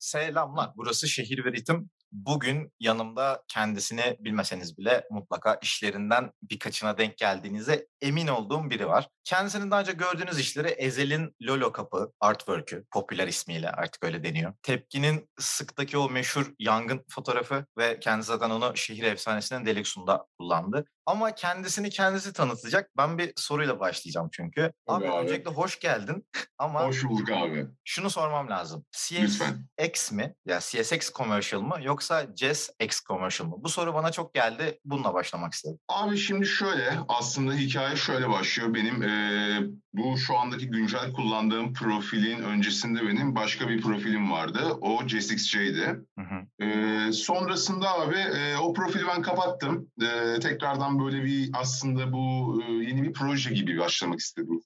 Selamlar. Burası Şehir ve Ritim. Bugün yanımda kendisini bilmeseniz bile mutlaka işlerinden birkaçına denk geldiğinize emin olduğum biri var. Kendisinin daha önce gördüğünüz işleri Ezel'in Lolo Kapı artwork'ü, popüler ismiyle artık öyle deniyor. Tepki'nin sıktaki o meşhur yangın fotoğrafı ve kendisi zaten onu şehir efsanesinin Deluxe'unda kullandı. Ama kendisini kendisi tanıtacak. Ben bir soruyla başlayacağım çünkü. Abi, abi. öncelikle hoş geldin. Ama Hoş bulduk abi. şunu sormam lazım. CSX mi? Ya CSX commercial mı yoksa Jazz X commercial mı? Bu soru bana çok geldi. Bununla başlamak istedim. Abi şimdi şöyle aslında hikaye şöyle başlıyor. Benim eee, bu şu andaki güncel kullandığım profilin öncesinde benim başka bir profilim vardı. O JSXJ'di. Hı hı. Eee, sonrasında abi eee, o profili ben kapattım. Eee, tekrardan böyle bir aslında bu eee, yeni bir proje gibi başlamak istedim.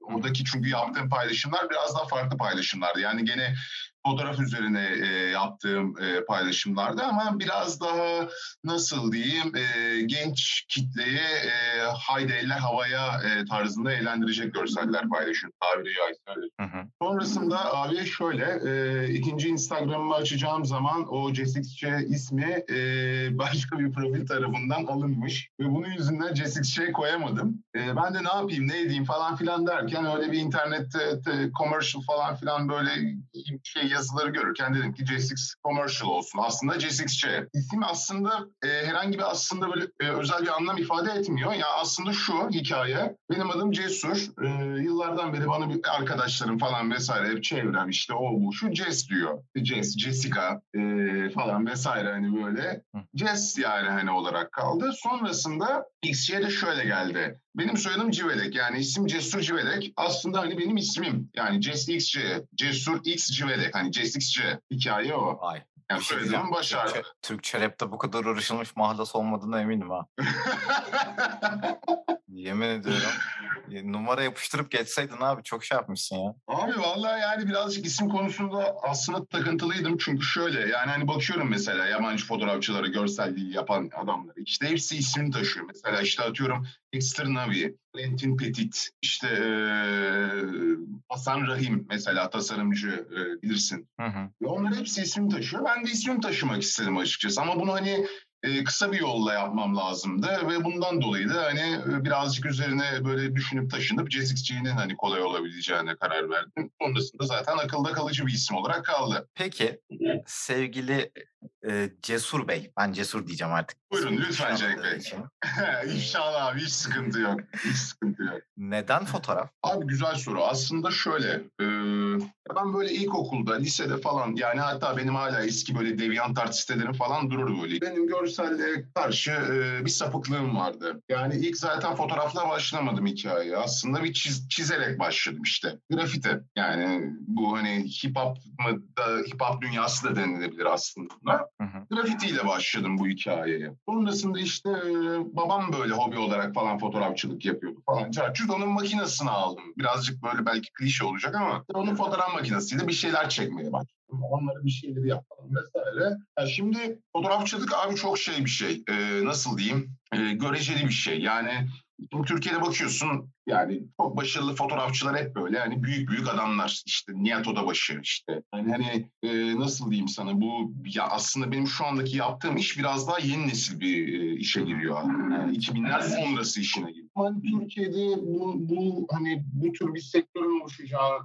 Oradaki çünkü yaptığım paylaşımlar biraz daha farklı paylaşımlardı. Yani gene fotoğraf üzerine e, yaptığım e, paylaşımlardı ama biraz daha nasıl diyeyim e, genç kitleye e, haydi eller havaya e, tarzında eğlendirecek görseller paylaşıyorum tabiri caizse. Sonrasında abi şöyle e, ikinci Instagram'ımı açacağım zaman o C6C ismi e, başka bir profil tarafından alınmış ve bunun yüzünden C6C koyamadım. E, ben de ne yapayım ne edeyim falan filan derken öyle bir internette te- commercial falan filan böyle şey yazıları görürken dedim ki C6 commercial olsun. Aslında C6C. İsim aslında e, herhangi bir aslında böyle e, özel bir anlam ifade etmiyor. Ya aslında şu hikaye benim adım Cesur. E, yıllardan beri bana bir arkadaşlarım falan vesaire hep çevrem işte o bu şu Jess diyor. Jess, Jessica e, falan vesaire hani böyle. Jess yani hani olarak kaldı. Sonrasında XC'ye de şöyle geldi. Benim soyadım Civelek yani isim Cesur Civelek. Aslında hani benim ismim yani Jess XC, Cesur X Civelek. Hani Jess XC hikaye o. Vay. Yani şey diyeceğim. baş harfi. Türkçe, Türkçe rapte bu kadar uğraşılmış mahlas olmadığına eminim ha. Yemin ediyorum. E, Numara yapıştırıp geçseydin abi çok şey yapmışsın ya. Abi vallahi yani birazcık isim konusunda aslında takıntılıydım. Çünkü şöyle yani hani bakıyorum mesela yabancı fotoğrafçılara görselliği yapan adamları. İşte hepsi ismini taşıyor. Mesela işte atıyorum Dexter Navi, Valentin Petit, işte eee, Hasan Rahim mesela tasarımcı eee, bilirsin. Hı hı. Ve onlar hepsi ismini taşıyor. Ben de ismimi taşımak istedim açıkçası. Ama bunu hani e, kısa bir yolla yapmam lazımdı ve bundan dolayı da hani e, birazcık üzerine böyle düşünüp taşınıp Jessix'ciğinin hani kolay olabileceğine karar verdim. Sonrasında zaten akılda kalıcı bir isim olarak kaldı. Peki sevgili e, Cesur Bey. Ben Cesur diyeceğim artık. Buyurun lütfen Cenk Bey. İnşallah abi hiç sıkıntı yok. Hiç sıkıntı yok. Neden fotoğraf? Abi güzel soru. Aslında şöyle, e, ben böyle ilkokulda, lisede falan yani hatta benim hala eski böyle DeviantArt sitelerim falan durur böyle. Benim görselliğe karşı e, bir sapıklığım vardı. Yani ilk zaten fotoğrafla başlamadım hikayeye. Aslında bir çiz- çizerek başladım işte. Grafite. Yani bu hani hip hop mı da hip hop dünyası da denilebilir aslında. Hı hı. Grafitiyle başladım bu hikayeye. Sonrasında işte e, babam böyle hobi olarak falan fotoğrafçılık yapıyordu falan. Çarçurt onun makinesini aldım. Birazcık böyle belki klişe olacak ama onun fotoğraf makinesiyle bir şeyler çekmeye başladım. Onlara bir şeyleri yapalım vesaire. Ya şimdi fotoğrafçılık abi çok şey bir şey. E, nasıl diyeyim? E, göreceli bir şey. Yani Şimdi Türkiye'de bakıyorsun yani çok başarılı fotoğrafçılar hep böyle hani büyük büyük adamlar işte Nihat Odabaşı işte hani hani e, nasıl diyeyim sana bu ya aslında benim şu andaki yaptığım iş biraz daha yeni nesil bir e, işe giriyor. Yani 2000'ler sonrası işine giriyor. Hani Türkiye'de bu, bu hani bu tür bir sektörün oluşacağını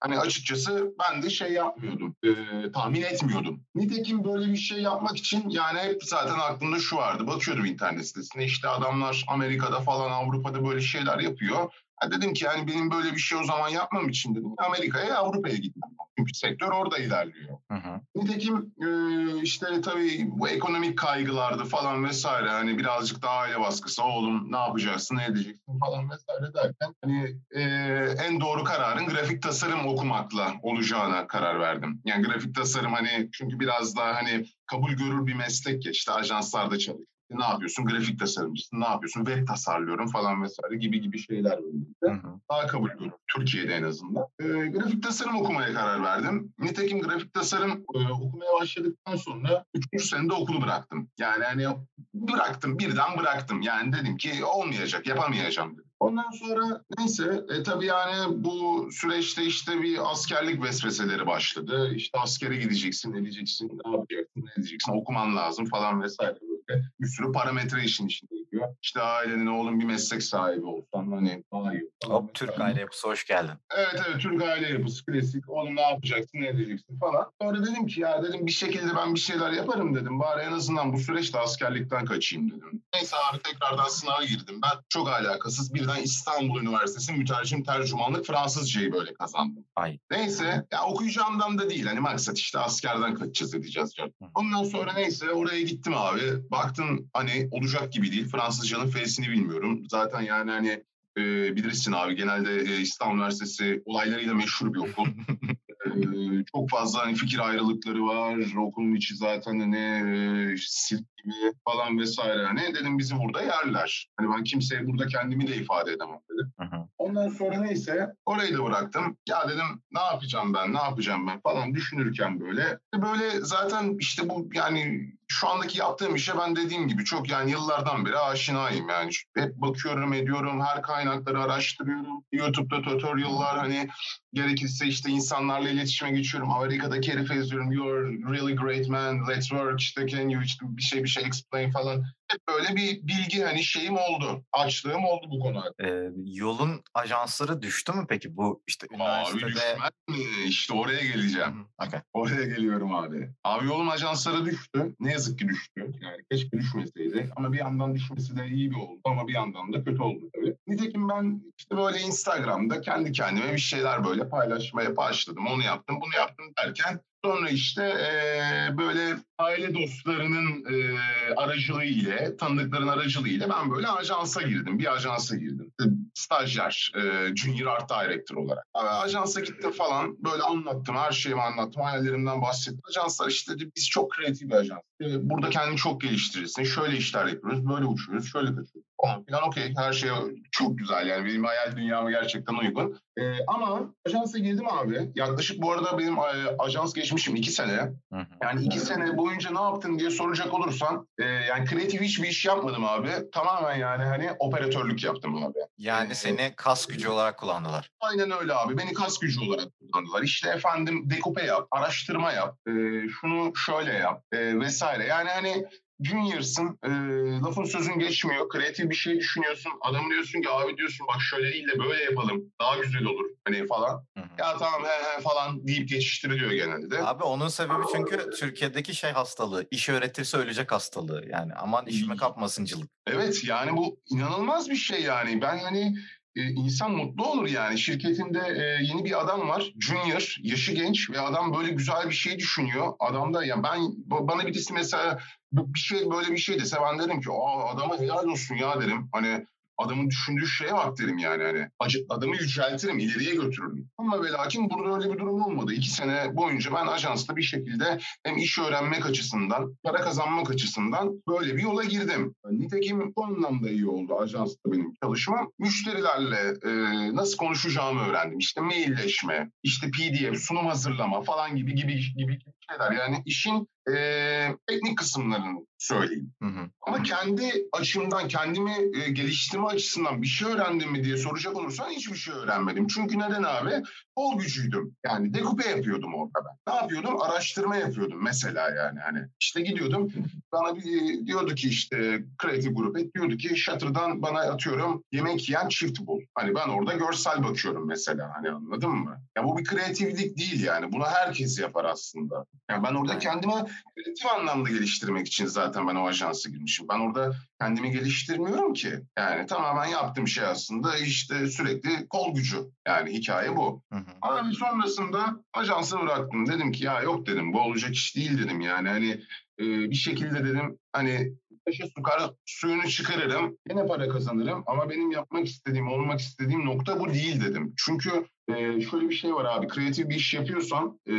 hani açıkçası ben de şey yapmıyordum. e, tahmin etmiyordum. Nitekim böyle bir şey yapmak için yani hep zaten aklımda şu vardı. Bakıyordum internet sitesine işte adamlar Amerika'da falan Avrupa'da böyle şeyler yapıyor. Ha dedim ki yani benim böyle bir şey o zaman yapmam için dedim Amerika'ya Avrupa'ya gitmem. Çünkü sektör orada ilerliyor. Hı hı. Nitekim e, işte tabii bu ekonomik kaygılardı falan vesaire hani birazcık daha aile baskısı oğlum ne yapacaksın ne edeceksin falan vesaire derken hani e, en doğru kararın grafik tasarım okumakla olacağına karar verdim. Yani grafik tasarım hani çünkü biraz daha hani kabul görür bir meslek ya işte ajanslarda çalış. Ne yapıyorsun? Grafik tasarımcısın. Ne yapıyorsun? Web tasarlıyorum falan vesaire gibi gibi şeyler böyle. Daha kabul görür. Türkiye'de en azından. Ee, grafik tasarım okumaya karar verdim. Nitekim grafik tasarım e, okumaya başladıktan sonra 3. senede okulu bıraktım. Yani hani bıraktım birden bıraktım. Yani dedim ki olmayacak yapamayacağım dedim. Ondan sonra neyse e, tabii yani bu süreçte işte bir askerlik vesveseleri başladı. İşte askere gideceksin, edeceksin, ne yapacaksın, ne edeceksin, okuman lazım falan vesaire. Bir sürü parametre işin içinde geliyor. İşte ailenin oğlum bir meslek sahibi olsan hani daha iyi. Hop Türk aile yapısı hoş geldin. Evet evet Türk aile yapısı klasik. Oğlum ne yapacaksın ne edeceksin falan. Sonra dedim ki ya dedim bir şekilde ben bir şeyler yaparım dedim. Bari en azından bu süreçte askerlikten kaçayım dedim. Neyse abi tekrardan sınava girdim. Ben çok alakasız birden İstanbul Üniversitesi mütercim tercümanlık Fransızcayı böyle kazandım. Ay. Neyse ya okuyacağımdan da değil. Hani maksat işte askerden kaçacağız edeceğiz. diyor. Ondan sonra neyse oraya gittim abi. Baktım hani olacak gibi değil. Fransızcanın F'sini bilmiyorum. Zaten yani hani e, bilirsin abi genelde e, İstanbul Üniversitesi olaylarıyla meşhur bir okul. Ee, çok fazla hani fikir ayrılıkları var. Okulun içi zaten hani e, sirk gibi falan vesaire. Hani dedim bizi burada yerler. Hani ben kimseye burada kendimi de ifade edemem dedim. Hı hı. Ondan sonra neyse orayı da bıraktım. Ya dedim ne yapacağım ben, ne yapacağım ben falan düşünürken böyle. Böyle zaten işte bu yani şu andaki yaptığım işe ben dediğim gibi çok yani yıllardan beri aşinayım yani. Hep bakıyorum ediyorum, her kaynakları araştırıyorum. YouTube'da tutorial'lar hani gerekirse işte insanlarla iletişime geçiyorum. Amerika'daki herife yazıyorum. You're really great man, let's work. İşte can you işte bir şey bir şey explain falan. Hep böyle bir bilgi hani şeyim oldu. Açlığım oldu bu konu hakkında. Ee, yolun ajansları düştü mü peki bu işte Abi üniversitede? düşmez mi? İşte oraya geleceğim. Okey. Oraya geliyorum abi. Abi yolun ajansları düştü. Ne yazık ki düştü. Yani keşke düşmeseydi. Ama bir yandan düşmesi de iyi bir oldu. Ama bir yandan da kötü oldu tabii. Nitekim ben işte böyle Instagram'da kendi kendime bir şeyler böyle paylaşmaya başladım. Onu yaptım, bunu yaptım derken Sonra işte eee, böyle aile dostlarının eee, aracılığı ile, tanıdıkların aracılığı ile ben böyle ajansa girdim. Bir ajansa girdim. Stajyer, eee, Junior Art Director olarak. Ajansa gittim falan. Böyle anlattım, her şeyimi anlattım. Hayallerimden bahsettim. Ajanslar işte dedi, biz çok kreatif bir ajans. Eee, Burada kendini çok geliştirirsin. Şöyle işler yapıyoruz, böyle uçuyoruz, şöyle kaçıyoruz. Falan filan okey. Her şey çok güzel yani. Benim hayal dünyama gerçekten uygun. Ee, ama ajansa girdim abi. Yaklaşık bu arada benim e, ajans geçmişim iki sene. Yani iki sene boyunca ne yaptın diye soracak olursan e, yani kreatif hiçbir iş yapmadım abi. Tamamen yani hani operatörlük yaptım abi. Yani seni kas gücü olarak kullandılar. Aynen öyle abi. Beni kas gücü olarak kullandılar. İşte efendim dekupe yap, araştırma yap, e, şunu şöyle yap e, vesaire. Yani hani junior'sın, e, lafın sözün geçmiyor, kreatif bir şey düşünüyorsun. Adam diyorsun ki abi diyorsun bak şöyle değil de böyle yapalım, daha güzel olur hani falan. Hı hı. Ya tamam he he falan deyip geçiştiriliyor genelde. Abi onun sebebi çünkü Türkiye'deki şey hastalığı. iş öğretirse ölecek hastalığı. Yani aman işime kapmasıncılık. Evet yani bu inanılmaz bir şey yani. Ben hani e, insan mutlu olur yani. Şirketinde e, yeni bir adam var. Junior, yaşı genç ve adam böyle güzel bir şey düşünüyor. Adam da ya ben ba- bana birisi mesela bir şey böyle bir şey dese ben derim ki Aa, adama helal olsun ya derim. Hani adamın düşündüğü şeye bak derim yani hani. Adamı yüceltirim, ileriye götürürüm. Ama ve lakin burada öyle bir durum olmadı. İki sene boyunca ben ajansla bir şekilde hem iş öğrenmek açısından, para kazanmak açısından böyle bir yola girdim. Nitekim bu anlamda iyi oldu ajansta benim çalışmam. Müşterilerle e, nasıl konuşacağımı öğrendim. İşte mailleşme, işte PDF, sunum hazırlama falan gibi gibi gibi şeyler. Yani işin e, teknik kısımlarını söyleyeyim. Hı hı. Ama kendi açımdan, kendimi e, geliştirme açısından bir şey öğrendim mi diye soracak olursan hiçbir şey öğrenmedim. Çünkü neden abi? Kol gücüydüm. Yani dekupe yapıyordum orada ben. Ne yapıyordum? Araştırma yapıyordum mesela yani. Hani işte gidiyordum. Bana bir diyordu ki işte Creative Group diyordu ki Shutter'dan bana atıyorum yemek yiyen çift bul. Hani ben orada görsel bakıyorum mesela hani anladın mı? Ya bu bir kreatiflik değil yani. Bunu herkes yapar aslında. Yani ben orada kendimi kreatif anlamda geliştirmek için zaten ben o ajansa girmişim. Ben orada kendimi geliştirmiyorum ki. Yani tamamen yaptığım şey aslında işte sürekli kol gücü. Yani hikaye bu. Hı hı. Abi sonrasında ajansı bıraktım. Dedim ki ya yok dedim bu olacak iş değil dedim yani. Hani e, bir şekilde dedim hani taşı sukar suyunu çıkarırım. Yine para kazanırım ama benim yapmak istediğim, olmak istediğim nokta bu değil dedim. Çünkü e, şöyle bir şey var abi. Kreatif bir iş yapıyorsan e,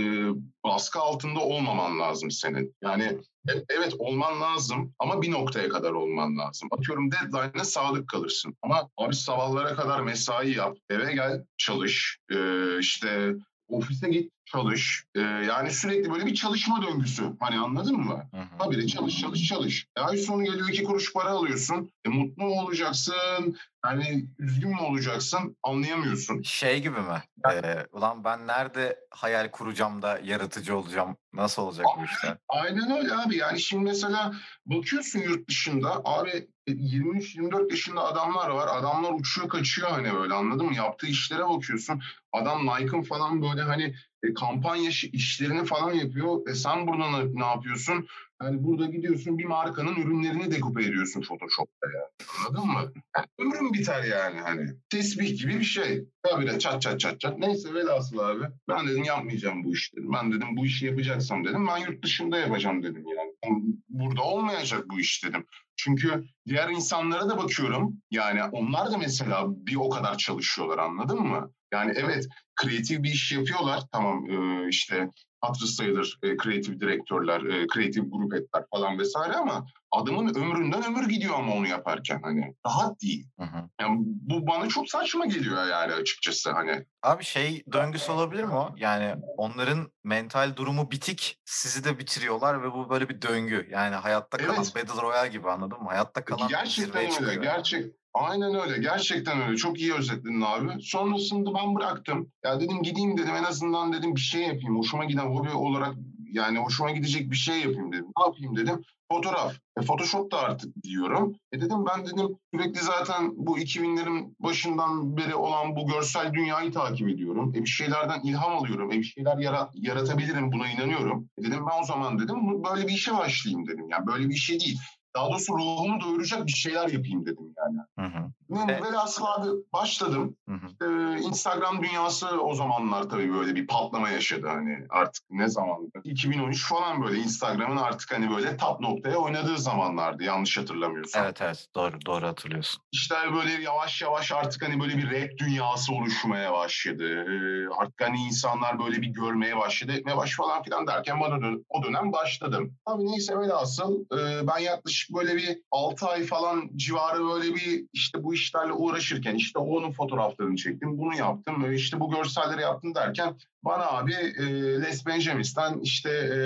baskı altında olmaman lazım senin. Yani e- evet olman lazım ama bir noktaya kadar olman lazım. Atıyorum deadline'e sadık kalırsın. Ama abi sabahlara kadar mesai yap, eve gel, çalış, e, işte ofise git, çalış. Ee, yani sürekli böyle bir çalışma döngüsü. Hani anladın mı? Habire çalış çalış çalış. E, ay sonu geliyor iki kuruş para alıyorsun. E, mutlu mu olacaksın? Yani üzgün mü olacaksın? Anlayamıyorsun. Şey gibi mi? Ee, ulan ben nerede hayal kuracağım da yaratıcı olacağım? Nasıl olacak bu işler? Aynen öyle abi. Yani şimdi mesela bakıyorsun yurt dışında abi 23-24 yaşında adamlar var. Adamlar uçuyor kaçıyor hani böyle anladın mı? Yaptığı işlere bakıyorsun. Adam Nike'ın falan böyle hani e, kampanya işi- işlerini falan yapıyor. E sen burada ne, ne yapıyorsun? Yani burada gidiyorsun bir markanın ürünlerini dekupe ediyorsun Photoshop'ta ya. Anladın mı? Yani ömrün biter yani hani. Tesbih gibi bir şey. Habire çat çat çat çat. Neyse velhasıl abi. Ben dedim yapmayacağım bu işleri. Ben dedim bu işi yapacaksam dedim. Ben yurt dışında yapacağım dedim yani. Burada olmayacak bu iş dedim. Çünkü diğer insanlara da bakıyorum. Yani onlar da mesela bir o kadar çalışıyorlar anladın mı? Yani evet kreatif bir iş yapıyorlar. Tamam e, işte hatırı sayılır e, kreatif direktörler, e, kreatif grup etler falan vesaire ama adamın ömründen ömür gidiyor ama onu yaparken hani rahat değil. Hı hı. Yani bu bana çok saçma geliyor yani açıkçası hani. Abi şey döngüsü olabilir mi o? Yani onların mental durumu bitik, sizi de bitiriyorlar ve bu böyle bir döngü. Yani hayatta kalan Evet. Battle Royale gibi anladın mı? Hayatta kalan Gerçekten öyle. çıkıyor. Gerçek. Aynen öyle. Gerçekten öyle. Çok iyi özetledin abi. Sonrasında ben bıraktım. Ya dedim gideyim dedim en azından dedim bir şey yapayım. Hoşuma giden hobi olarak yani hoşuma gidecek bir şey yapayım dedim. Ne yapayım dedim. Fotoğraf. E, Photoshop da artık biliyorum. E dedim ben dedim sürekli zaten bu 2000'lerin başından beri olan bu görsel dünyayı takip ediyorum. E bir şeylerden ilham alıyorum. E bir şeyler yara- yaratabilirim buna inanıyorum. E dedim ben o zaman dedim böyle bir işe başlayayım dedim. Yani böyle bir şey değil. Daha doğrusu ruhumu doyuracak bir şeyler yapayım dedim yani. Hı hı. Evet. velhasıl abi başladım. Hı hı. Ee, Instagram dünyası o zamanlar tabii böyle bir patlama yaşadı hani artık ne zamandı? 2013 falan böyle Instagram'ın artık hani böyle top noktaya oynadığı zamanlardı yanlış hatırlamıyorsam. Evet evet doğru doğru hatırlıyorsun. İşte böyle yavaş yavaş artık hani böyle bir rap dünyası oluşmaya başladı. Ee, artık hani insanlar böyle bir görmeye başladı, etmeye baş falan filan derken bana dön- o dönem başladım. Abi neyse velhasıl e, ben yaklaşık böyle bir 6 ay falan civarı böyle bir işte bu işlerle uğraşırken işte onun fotoğraflarını çektim, bunu yaptım, e, işte bu görselleri yaptım derken bana abi e, Les Benjamins'ten işte e,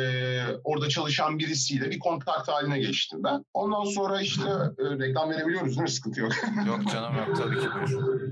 orada çalışan birisiyle bir kontak haline geçtim ben. Ondan sonra işte e, reklam verebiliyoruz değil mi? Sıkıntı yok. Yok canım yok tabii ki.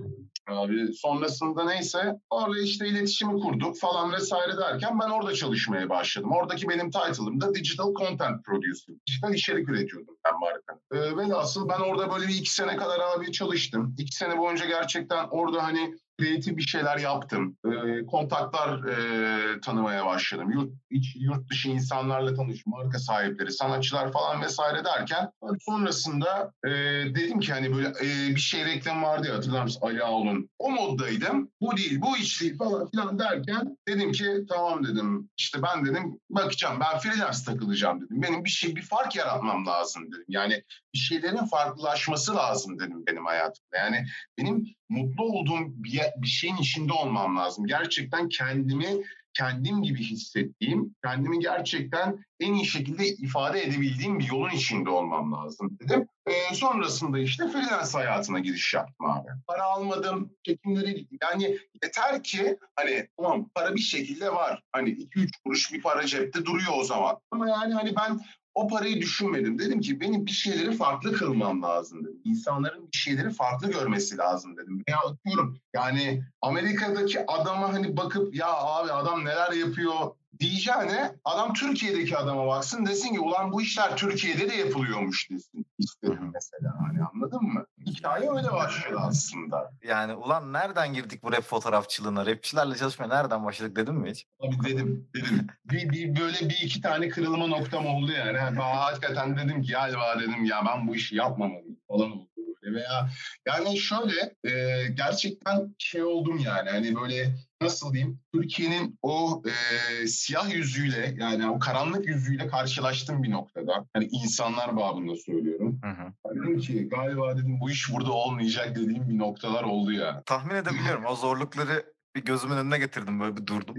Abi sonrasında neyse orada işte iletişimi kurduk falan vesaire derken ben orada çalışmaya başladım. Oradaki benim title'ım da Digital Content Producer. Dijital içerik üretiyordum ben markanın. Ee, velhasıl ben orada böyle bir iki sene kadar abi çalıştım. İki sene boyunca gerçekten orada hani kreatif bir şeyler yaptım. Ee, kontaklar e, tanımaya başladım. Yurt, iç, yurt dışı insanlarla tanıştım. Marka sahipleri, sanatçılar falan vesaire derken sonrasında e, dedim ki hani böyle e, bir şey reklam vardı ya hatırlar mısın? Ali Ağol'un. O moddaydım. Bu değil, bu iş değil falan filan derken dedim ki tamam dedim. İşte ben dedim bakacağım ben freelance takılacağım dedim. Benim bir şey bir fark yaratmam lazım dedim. Yani bir şeylerin farklılaşması lazım dedim benim hayatımda. Yani benim mutlu olduğum bir, bir şeyin içinde olmam lazım. Gerçekten kendimi kendim gibi hissettiğim, kendimi gerçekten en iyi şekilde ifade edebildiğim bir yolun içinde olmam lazım dedim. Ee, sonrasında işte freelance hayatına giriş yaptım abi. Para almadım, çekimleri yani yeter ki hani tamam para bir şekilde var. Hani 2-3 kuruş bir para cepte duruyor o zaman. Ama yani hani ben o parayı düşünmedim. Dedim ki benim bir şeyleri farklı kılmam lazım dedim. İnsanların bir şeyleri farklı görmesi lazım dedim. Ya atıyorum yani Amerika'daki adama hani bakıp ya abi adam neler yapıyor diyeceğine adam Türkiye'deki adama baksın desin ki ulan bu işler Türkiye'de de yapılıyormuş desin istedim mesela hani anladın mı? Hikaye öyle başlıyor aslında. Yani ulan nereden girdik bu rap fotoğrafçılığına? Rapçilerle çalışmaya nereden başladık dedim mi hiç? Abi dedim, dedim. Bir, bir böyle bir iki tane kırılma noktam oldu yani. Ben hakikaten dedim ki galiba dedim ya ben bu işi yapmamalıyım falan oldu Veya yani şöyle e, gerçekten şey oldum yani hani böyle nasıl diyeyim Türkiye'nin o e, siyah yüzüyle yani o karanlık yüzüyle karşılaştım bir noktada. Hani insanlar babında söylüyorum. Hı hı. Dedim ki galiba dedim bu iş burada olmayacak dediğim bir noktalar oldu ya. Tahmin edebiliyorum. O zorlukları bir gözümün önüne getirdim. Böyle bir durdum.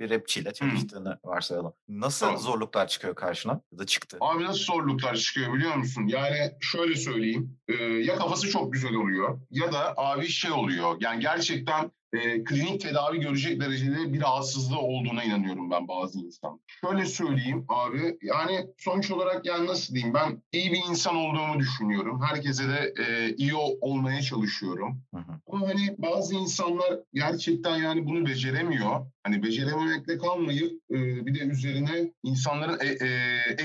Bir rapçiyle çalıştığını varsayalım. Nasıl Tamam. zorluklar çıkıyor karşına? Ya da çıktı. Abi nasıl zorluklar çıkıyor biliyor musun? Yani şöyle söyleyeyim. e, ya kafası çok güzel oluyor ya da abi şey oluyor. Yani gerçekten e, klinik tedavi görecek derecede bir rahatsızlığı olduğuna inanıyorum ben bazı insan. Şöyle söyleyeyim abi yani sonuç olarak yani nasıl diyeyim ben iyi bir insan olduğumu düşünüyorum. Herkese de e, iyi olmaya çalışıyorum. Hı hı. Ama hani bazı insanlar gerçekten yani bunu beceremiyor. Hani becerememekle kalmayıp e, bir de üzerine insanların e, e,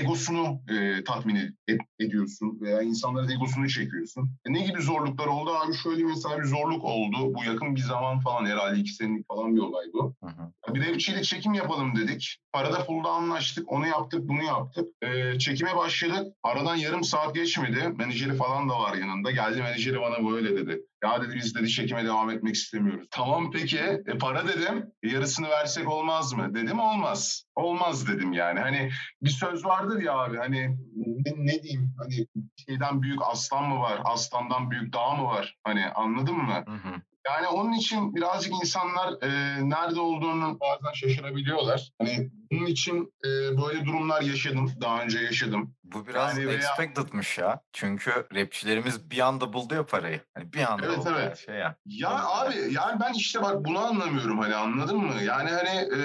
egosunu e, tatmin ed- ediyorsun veya insanların egosunu çekiyorsun. E, ne gibi zorluklar oldu abi? Şöyle mesela bir zorluk oldu. Bu yakın bir zaman falan herhalde iki senelik falan bir olay bu. Hı hı. Bir rapçiyle çekim yapalım dedik. Parada pulda anlaştık. Onu yaptık, bunu yaptık. E, çekime başladık. Aradan yarım saat geçmedi. Menajeri falan da var yanında. Geldi menajeri bana böyle dedi. Ya dedi biz dedi çekime devam etmek istemiyoruz. Tamam peki e, para dedim. E, yarısını versek olmaz mı? Dedim olmaz. Olmaz dedim yani. Hani bir söz vardır ya abi hani ne, ne diyeyim hani şeyden büyük aslan mı var? Aslandan büyük dağ mı var? Hani anladın mı? Hı hı. Yani onun için birazcık insanlar e, nerede olduğunu bazen şaşırabiliyorlar. Hani bunun için e, böyle durumlar yaşadım. Daha önce yaşadım. Bu biraz yani expected'mış veya... ya. Çünkü rapçilerimiz bir anda buldu ya parayı. Hani bir anda evet, oldu evet. şey ya. Ya abi yani ben işte bak bunu anlamıyorum hani anladın mı? Yani hani e,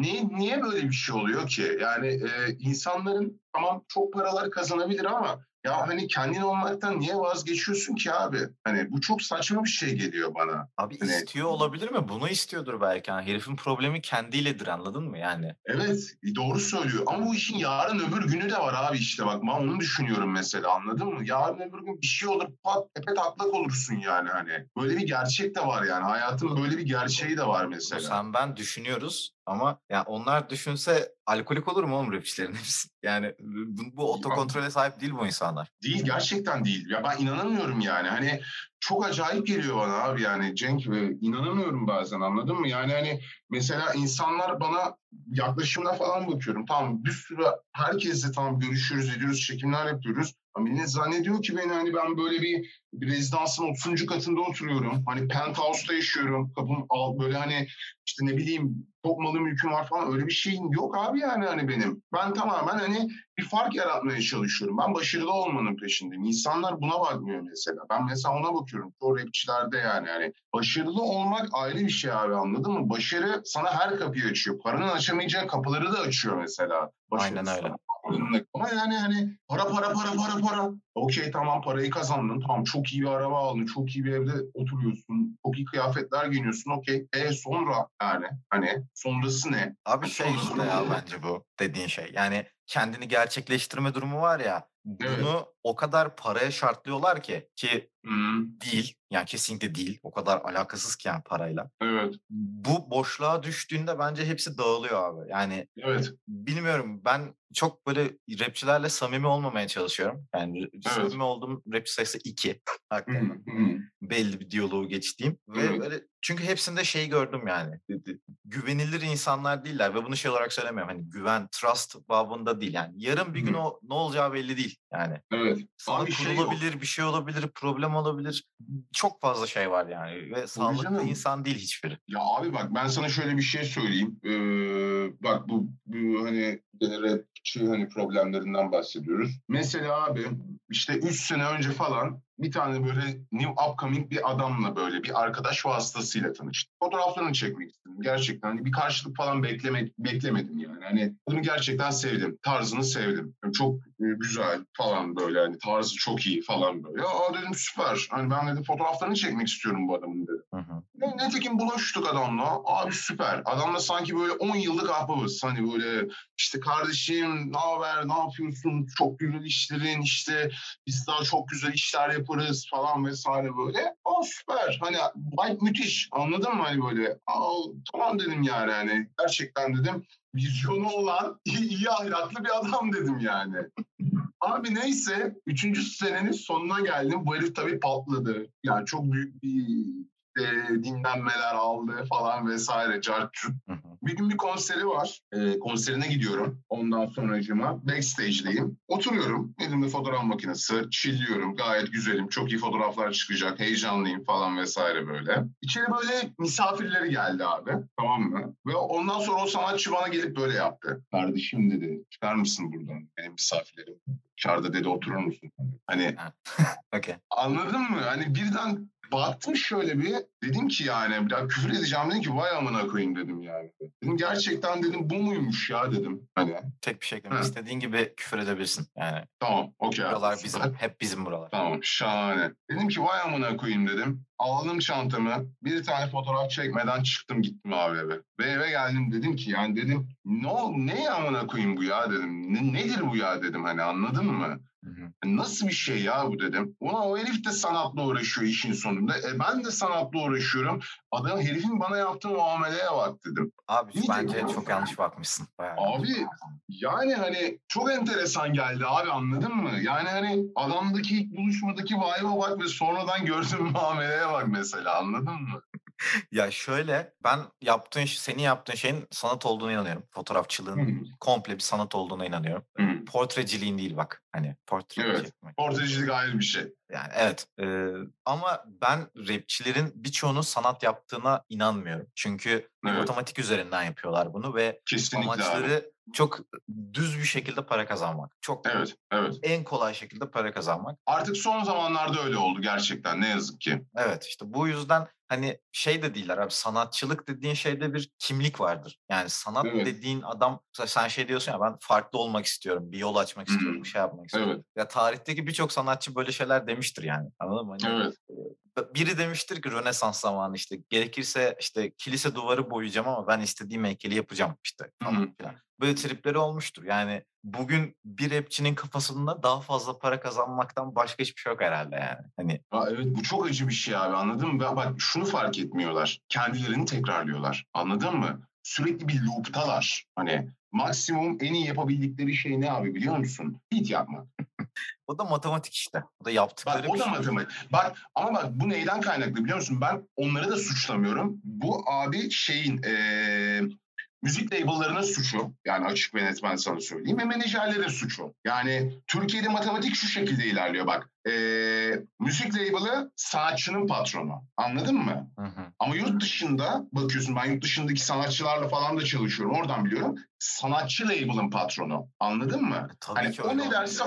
niye, niye böyle bir şey oluyor ki? Yani e, insanların tamam çok paralar kazanabilir ama ya hani kendin olmaktan niye vazgeçiyorsun ki abi? Hani bu çok saçma bir şey geliyor bana. Abi hani... istiyor olabilir mi? Bunu istiyordur belki. Yani herifin problemi kendiyledir anladın mı yani? Evet doğru söylüyor. Ama bu işin yarın öbür günü de var abi işte bak ben onu düşünüyorum mesela anladın mı? Yarın öbür gün bir şey olur pat tepe taklak olursun yani hani. Böyle bir gerçek de var yani. Hayatın böyle bir gerçeği de var mesela. Sen ben düşünüyoruz ama ya onlar düşünse alkolik olur mu oğlum rapçilerin hepsi? Yani bu, bu otokontrole sahip değil bu insanlar. Değil gerçekten değil. Ya ben inanamıyorum yani. Hani çok acayip geliyor bana abi yani Cenk ve inanamıyorum bazen anladın mı? Yani hani mesela insanlar bana yaklaşımına falan bakıyorum. Tamam bir sürü herkesle tamam görüşüyoruz ediyoruz çekimler yapıyoruz. Millet zannediyor ki beni hani ben böyle bir, bir rezidansın 30. katında oturuyorum. Hani penthouse'da yaşıyorum. Kapım al böyle hani işte ne bileyim çok malı mülküm var falan öyle bir şeyin yok abi yani hani benim. Ben tamamen hani bir fark yaratmaya çalışıyorum. Ben başarılı olmanın peşindeyim. İnsanlar buna bakmıyor mesela. Ben mesela ona bakıyorum. Çoğu rapçilerde yani hani başarılı olmak ayrı bir şey abi anladın mı? Başarı sana her kapıyı açıyor. Paranın açamayacağı kapıları da açıyor mesela. Aynen öyle. Ama yani hani para para para para para. Okey tamam parayı kazandın. Tamam çok iyi bir araba aldın. Çok iyi bir evde oturuyorsun. Çok iyi kıyafetler giyiniyorsun. Okey. E sonra yani hani sonrası ne? Abi şey işte ya bence bu dediğin şey. Yani kendini gerçekleştirme durumu var ya. Bunu evet. o kadar paraya şartlıyorlar ki ki hmm. değil yani kesinlikle değil o kadar alakasız ki yani parayla. Evet. Bu boşluğa düştüğünde bence hepsi dağılıyor abi. Yani evet. bilmiyorum ben çok böyle rapçilerle samimi olmamaya çalışıyorum. Yani evet. samimi olduğum rapçi sayısı iki. Hakikaten. Belli bir diyaloğu geçtiğim. Ve böyle çünkü hepsinde şeyi gördüm yani. Güvenilir insanlar değiller ve bunu şey olarak söylemiyorum. Hani güven, trust babında değil yani. Yarın bir gün o ne olacağı belli değil yani. Evet. Sana şey kurulabilir, şey bir şey olabilir, problem olabilir. Çok fazla şey var yani ve sağlıklı insan değil hiçbiri. Ya abi bak ben sana şöyle bir şey söyleyeyim. Ee, bak bu, bu hani rapçi hani problemlerinden bahsediyoruz. Mesela abi işte 3 sene önce falan bir tane böyle new upcoming bir adamla böyle bir arkadaş vasıtasıyla tanıştım. Fotoğraflarını çekmek istedim. Gerçekten hani bir karşılık falan bekleme, beklemedim yani. Hani adamı gerçekten sevdim. Tarzını sevdim. Yani çok e, güzel falan böyle hani tarzı çok iyi falan böyle. Aa dedim süper. Hani ben dedim fotoğraflarını çekmek istiyorum bu adamın dedim. Hı hı. Netekim bulaştık adamla. Abi süper. Adamla sanki böyle 10 yıllık ahbabız. Hani böyle işte kardeşim ne haber ne yapıyorsun çok güzel işlerin işte biz daha çok güzel işler yaparız falan vesaire böyle. Aa süper. Hani vay müthiş anladın mı hani böyle. Aa, tamam dedim yani hani gerçekten dedim vizyonu olan iyi, ahlaklı bir adam dedim yani. Abi neyse üçüncü senenin sonuna geldim. Bu herif tabii patladı. Yani çok büyük bir e, dinlenmeler aldı falan vesaire. Cartçut. Bir gün bir konseri var. E, konserine gidiyorum. Ondan sonracıma backstage'deyim. Oturuyorum. Elimde fotoğraf makinesi. Chilliyorum. Gayet güzelim. Çok iyi fotoğraflar çıkacak. Heyecanlıyım falan vesaire böyle. İçeri böyle misafirleri geldi abi. Tamam mı? Ve ondan sonra o sanatçı bana gelip böyle yaptı. Kardeşim dedi. Çıkar mısın buradan? Benim misafirlerim. Dışarıda dedi oturur musun? Hani okay. anladın mı? Hani birden baktım şöyle bir dedim ki yani biraz küfür edeceğim dedim ki vay amına koyayım dedim yani. Dedim gerçekten dedim bu muymuş ya dedim. Hani Tek bir şekilde istediğin gibi küfür edebilirsin. Yani tamam okey. buralar bizim, hep bizim buralar. Tamam şahane. Dedim ki vay amına koyayım dedim. Aldım çantamı. Bir tane fotoğraf çekmeden çıktım gittim abi eve. Ve eve geldim dedim ki yani dedim ne ol ne amına koyayım bu ya dedim. Ne, nedir bu ya dedim hani anladın mı? Hı. Nasıl bir şey ya bu dedim. Ona o herif de sanatla uğraşıyor işin sonunda. E ben de sanatla uğraşıyorum. Adam herifin bana yaptığı muameleye bak dedim. Abi İyi bence de- çok yanlış bakmışsın. Bayağı Abi yani hani çok enteresan geldi abi anladın mı? Yani hani adamdaki ilk buluşmadaki vibe'a bak ve sonradan gördüğüm muameleye bak mesela anladın mı? Ya şöyle ben yaptığın senin yaptığın şeyin sanat olduğuna inanıyorum. Fotoğrafçılığın komple bir sanat olduğuna inanıyorum. Portreciliğin değil bak. Hani portre Evet. çekmek. Portrecilik ayrı bir şey. Yani evet. Ee, ama ben rapçilerin birçoğunun sanat yaptığına inanmıyorum. Çünkü Evet. matematik üzerinden yapıyorlar bunu ve Kesinlikle abi. amaçları çok düz bir şekilde para kazanmak. Çok Evet, evet. en kolay şekilde para kazanmak. Artık son zamanlarda öyle oldu gerçekten ne yazık ki. Evet işte bu yüzden hani şey de değiller abi sanatçılık dediğin şeyde bir kimlik vardır. Yani sanat Evet. dediğin adam sen şey diyorsun ya ben farklı olmak istiyorum, bir yol açmak istiyorum, bir şey yapmak istiyorum. Evet, Ya tarihteki birçok sanatçı böyle şeyler demiştir yani. Anladın mı? Hani evet. biri demiştir ki Rönesans zamanı işte gerekirse işte kilise duvarı boyayacağım ama ben istediğim heykeli yapacağım işte falan filan. Böyle tripleri olmuştur. Yani bugün bir rapçinin kafasında daha fazla para kazanmaktan başka hiçbir şey yok herhalde yani. Hani Ha, evet bu çok acı bir şey abi anladın mı? Bak şunu fark etmiyorlar. Kendilerini tekrarlıyorlar. Anladın mı? Sürekli bir loop'talar. Hani maksimum en iyi yapabildikleri şey ne abi biliyor musun? Hit yapmak. o da matematik işte. O da Bak yaptıkları o bir da şey. matematik. Bak ama bak bu neyden kaynaklı biliyor musun? Ben onları da suçlamıyorum. Bu abi şeyin eee müzik label'larının suçu. Yani açık ve net ben sana söyleyeyim. Ve menajerlerin suçu. Yani Türkiye'de matematik şu şekilde ilerliyor bak. Eee müzik label'ı sanatçının patronu. Anladın mı? Hı hı. Ama yurt dışında bakıyorsun ben yurt dışındaki sanatçılarla falan da çalışıyorum. Oradan biliyorum. Sanatçı label'ın patronu. Anladın mı? Tabii Hani ki o ne derse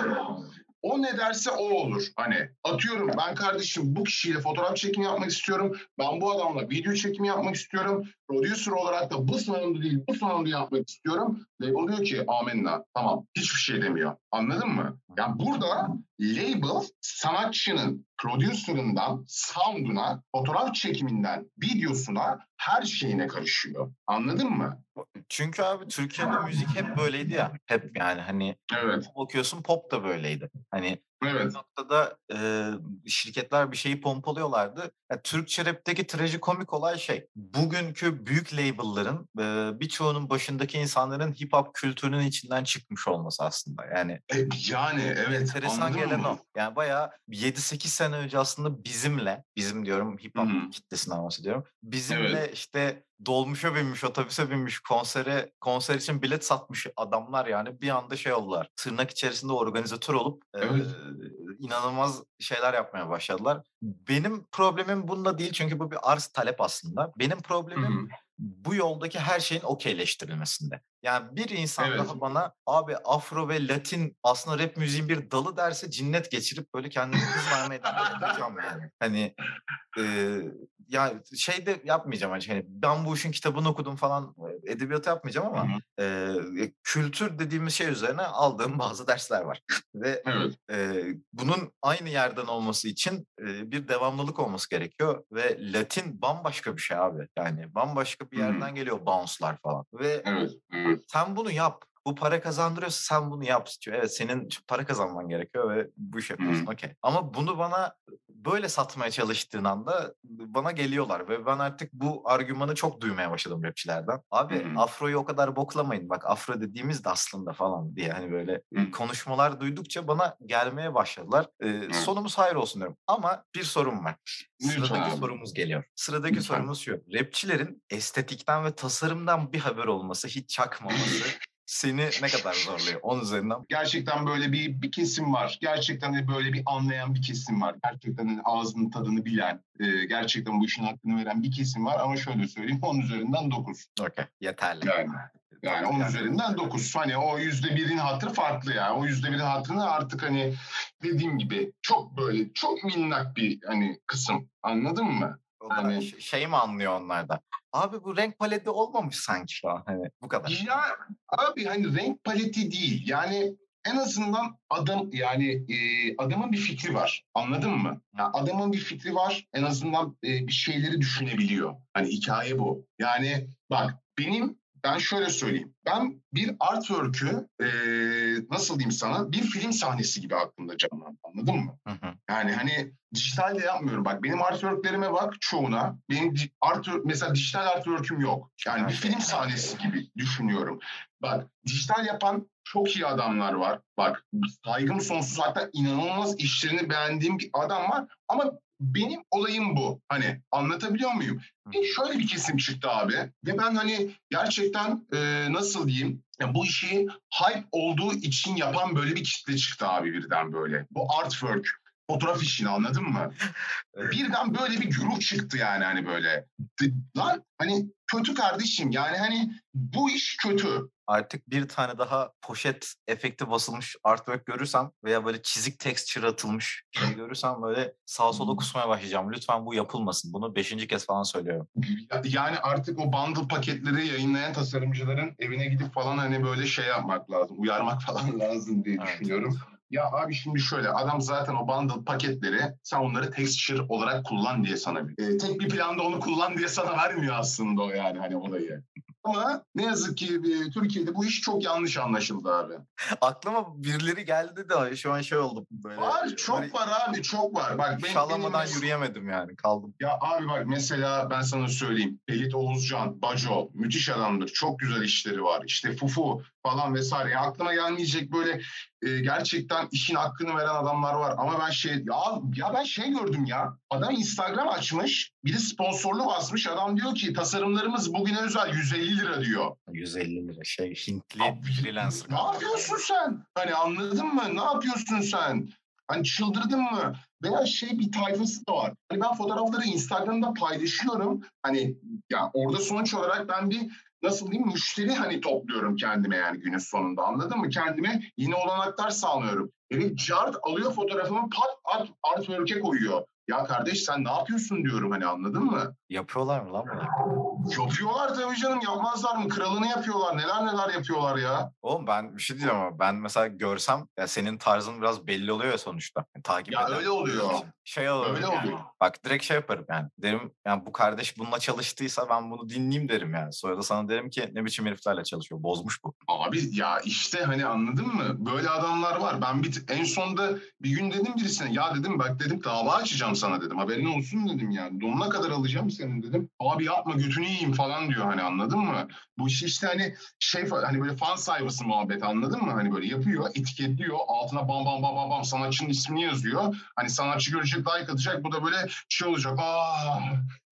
o ne derse o olur. Hani atıyorum ben kardeşim bu kişiyle fotoğraf çekimi yapmak istiyorum. Ben bu adamla video çekimi yapmak istiyorum. Producer olarak da bu sonunda değil bu sonunda yapmak istiyorum. Label diyor ki amenna tamam hiçbir şey demiyor. Anladın mı? Yani burada label sanatçının producer'ından sound'una, fotoğraf çekiminden videosuna her şeyine karışıyor. Anladın mı? Çünkü abi Türkiye'de müzik hep böyleydi ya. Hep yani hani Evet. bakıyorsun pop da böyleydi. Hani Evet. bir noktada e, şirketler bir şeyi pompalıyorlardı. Ya, Türkçe rapteki trajikomik olay şey. Bugünkü büyük label'ların e, birçoğunun başındaki insanların hip hop kültürünün içinden çıkmış olması aslında. Yani E, yani evet. enteresan gelen mı? o. Yani bayağı 7-8 sene önce aslında bizimle, bizim diyorum hip hop kitlesinden bahsediyorum. Bizimle Evet. işte dolmuşa binmiş, otobüse binmiş, konsere konser için bilet satmış adamlar yani bir anda şey oldular. Tırnak içerisinde organizatör olup e, Evet. inanılmaz şeyler yapmaya başladılar. Benim problemim bununla değil çünkü bu bir arz talep aslında. Benim problemim hı. Bu yoldaki her şeyin okeyleştirilmesinde. Yani bir insan Evet. daha bana abi afro ve latin aslında rap müziğin bir dalı derse cinnet geçirip böyle kendimi kızlar meydanına bulacağım yani. Hani e, ya şey de yapmayacağım hani ben bu işin kitabını okudum falan edebiyatı yapmayacağım Hı ama hı. e, kültür dediğimiz şey üzerine aldığım bazı dersler var. ve Evet. e, bunun aynı yerden olması için e, bir devamlılık olması gerekiyor ve Latin bambaşka bir şey abi. Yani bambaşka bir yerden geliyor bounce'lar falan. Ve Evet. Evet. sen bunu yap. Bu para kazandırıyorsa sen bunu yap istiyor. Evet senin para kazanman gerekiyor ve bu iş yapıyorsun okey. Ama bunu bana böyle satmaya çalıştığın anda bana geliyorlar ve ben artık bu argümanı çok duymaya başladım rapçilerden. Abi Hı hı. afroyu o kadar boklamayın. Bak afro dediğimiz de aslında falan diye hani böyle Hı. konuşmalar duydukça bana gelmeye başladılar. Ee, sonumuz hayır olsun diyorum. Ama bir sorum var. Lütfen Sıradaki abi. sorumuz geliyor. Sıradaki Lütfen. sorumuz şu. Rapçilerin estetikten ve tasarımdan bir haber olması, hiç çakmaması seni ne kadar zorluyor? 10 üzerinden. Gerçekten böyle bir, bir kesim var. Gerçekten de böyle bir anlayan bir kesim var. Gerçekten hani ağzının tadını bilen, e, gerçekten bu işin hakkını veren bir kesim var. Ama şöyle söyleyeyim 10 üzerinden 9. Okey. Yeterli. Yani. Yani 10 yani. üzerinden 9. Hani o yüzde birin hatırı farklı yani. O yüzde birin hatırını artık hani dediğim gibi çok böyle çok minnak bir hani kısım. Anladın mı? Hani- şey mi anlıyor onlar da? Abi bu renk paleti olmamış sanki şu an. Hani bu kadar. Ya abi hani renk paleti değil. Yani en azından adam yani e, adamın bir fikri var. Anladın mı? Ya adamın bir fikri var. En azından e, bir şeyleri düşünebiliyor. Hani hikaye bu. Yani bak benim ben şöyle söyleyeyim. Ben bir artwork'ü e, nasıl diyeyim sana bir film sahnesi gibi aklımda canlandı. Anladın mı? Hı hı. Yani hani dijitalde yapmıyorum. Bak benim artworklerime bak çoğuna. Benim artwork, mesela dijital artwork'üm yok. Yani bir film sahnesi gibi düşünüyorum. Bak dijital yapan çok iyi adamlar var. Bak saygım sonsuz hatta inanılmaz işlerini beğendiğim bir adam var. Ama benim olayım bu. Hani anlatabiliyor muyum? Ve şöyle bir kesim çıktı abi. Ve ben hani gerçekten e, nasıl diyeyim? Ya bu işi hype olduğu için yapan böyle bir kitle çıktı abi birden böyle. Bu artwork, fotoğraf işini anladın mı? Birden böyle bir güruh çıktı yani hani böyle. Lan hani kötü kardeşim yani hani bu iş kötü. Artık bir tane daha poşet efekti basılmış artwork görürsem veya böyle çizik texture atılmış şey görürsem böyle sağa sola kusmaya başlayacağım. Lütfen bu yapılmasın. Bunu beşinci kez falan söylüyorum. Ya- Yani artık o bundle paketleri yayınlayan tasarımcıların evine gidip falan hani böyle şey yapmak lazım. Uyarmak falan lazım diye Evet. düşünüyorum. Ya abi şimdi şöyle adam zaten o bundle paketleri sen onları texture olarak kullan diye sana e, tek bir planda onu kullan diye sana vermiyor aslında o yani hani olayı. Ama ne yazık ki e, Türkiye'de bu iş çok yanlış anlaşıldı abi. Aklıma birileri geldi de şu an şey oldu böyle. Var çok böyle var abi çok var. Bak benim, Şallamadan benim- yürüyemedim yani kaldım. Ya abi bak mesela ben sana söyleyeyim. Pelit Oğuzcan, Baco müthiş adamdır. Çok güzel işleri var. İşte Fufu falan vesaire. Ya aklıma gelmeyecek böyle e, gerçekten işin hakkını veren adamlar var. Ama ben şey ya, ya ben şey gördüm ya. Adam Instagram açmış. Biri sponsorlu basmış. Adam diyor ki tasarımlarımız bugüne özel 150 lira diyor. 150 lira şey Hintli Abi, freelancer. Ne yapıyorsun sen? Hani anladın mı? Ne yapıyorsun sen? Hani çıldırdın mı? Veya şey bir tayfası da var. Hani ben fotoğrafları Instagram'da paylaşıyorum. Hani ya orada sonuç olarak ben bir nasıl diyeyim müşteri hani topluyorum kendime yani günün sonunda anladın mı? Kendime yeni olanaklar sağlıyorum. Herif cart alıyor fotoğrafımı pat at artwork'e koyuyor. Ya kardeş sen ne yapıyorsun diyorum hani anladın mı? Yapıyorlar mı lan bunu? Yapıyorlar tabii canım yapmazlar mı? Kralını yapıyorlar neler neler yapıyorlar ya. Oğlum ben bir şey diyeceğim ama ben mesela görsem ya senin tarzın biraz belli oluyor ya sonuçta. Yani takip Ya eden öyle oluyor. Şey olur Öyle yani. oluyor. Bak direkt şey yaparım yani. Derim yani bu kardeş bununla çalıştıysa ben bunu dinleyeyim derim yani. Sonra da sana derim ki ne biçim heriflerle çalışıyor. Bozmuş bu. Abi ya işte hani anladın mı? Böyle adamlar var. Ben bir en sonunda bir gün dedim birisine ya dedim bak dedim dava açacağım sana dedim. Haberin olsun dedim yani. Donuna kadar alacağım senin dedim. Abi yapma götünü yiyeyim falan diyor hani anladın mı? Bu işi işte hani şey hani böyle fan sayfası muhabbeti anladın mı? Hani böyle yapıyor, etiketliyor. Altına bam bam bam bam bam sanatçının ismini yazıyor. Hani sanatçı görecek, like atacak. Bu da böyle şey olacak. Aa,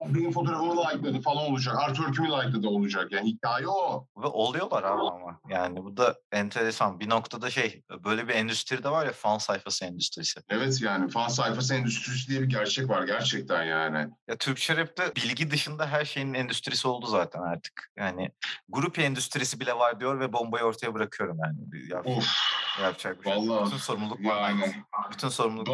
benim fotoğrafımı likeladı falan olacak. Artwork'ümü likeladı olacak. Yani hikaye o. Ve oluyorlar abi ama. Yani bu da enteresan. Bir noktada şey böyle bir endüstri de var ya fan sayfası endüstrisi. Evet yani fan sayfası endüstrisi diye bir gerçek var gerçekten yani. Ya Türkçe rapte bilgi dışında her şeyin endüstrisi oldu zaten artık. Yani grup endüstrisi bile var diyor ve bombayı ortaya bırakıyorum yani. Yap, Of yapacak bir şey. vallahi Bütün sorumluluk bana yani. Bütün sorumluluk.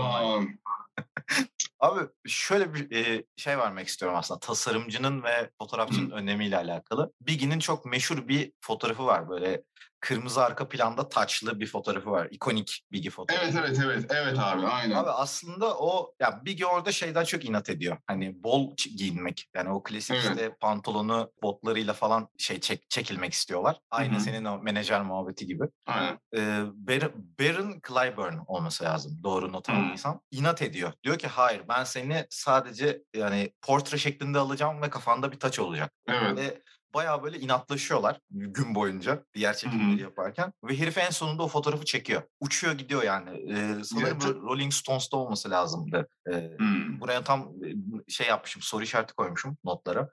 Abi şöyle bir şey vermek istiyorum aslında. Tasarımcının ve fotoğrafçının önemiyle alakalı. Biggie'nin çok meşhur bir fotoğrafı var. Böyle kırmızı arka planda taçlı bir fotoğrafı var. İkonik Biggie fotoğrafı. Evet evet evet evet abi aynen. Abi aslında o ya Biggie orada şeyden çok inat ediyor. Hani bol giyinmek. Yani o klasik Evet. işte pantolonu botlarıyla falan şey çek, çekilmek istiyorlar. Aynı Hı hı. senin o menajer muhabbeti gibi. aynen. Ee, Bar- Baron Clyburn olması lazım. Doğru not aldıysam. İnat ediyor. Diyor ki hayır ben seni sadece yani portre şeklinde alacağım ve kafanda bir taç olacak. Evet. Ve bayağı böyle inatlaşıyorlar gün boyunca diğer çekimleri yaparken. Ve herif en sonunda o fotoğrafı çekiyor. Uçuyor gidiyor yani. Ee, sanırım bu Rolling Stones'ta olması lazımdı. Ee, buraya tam şey yapmışım, soru işareti koymuşum notlara.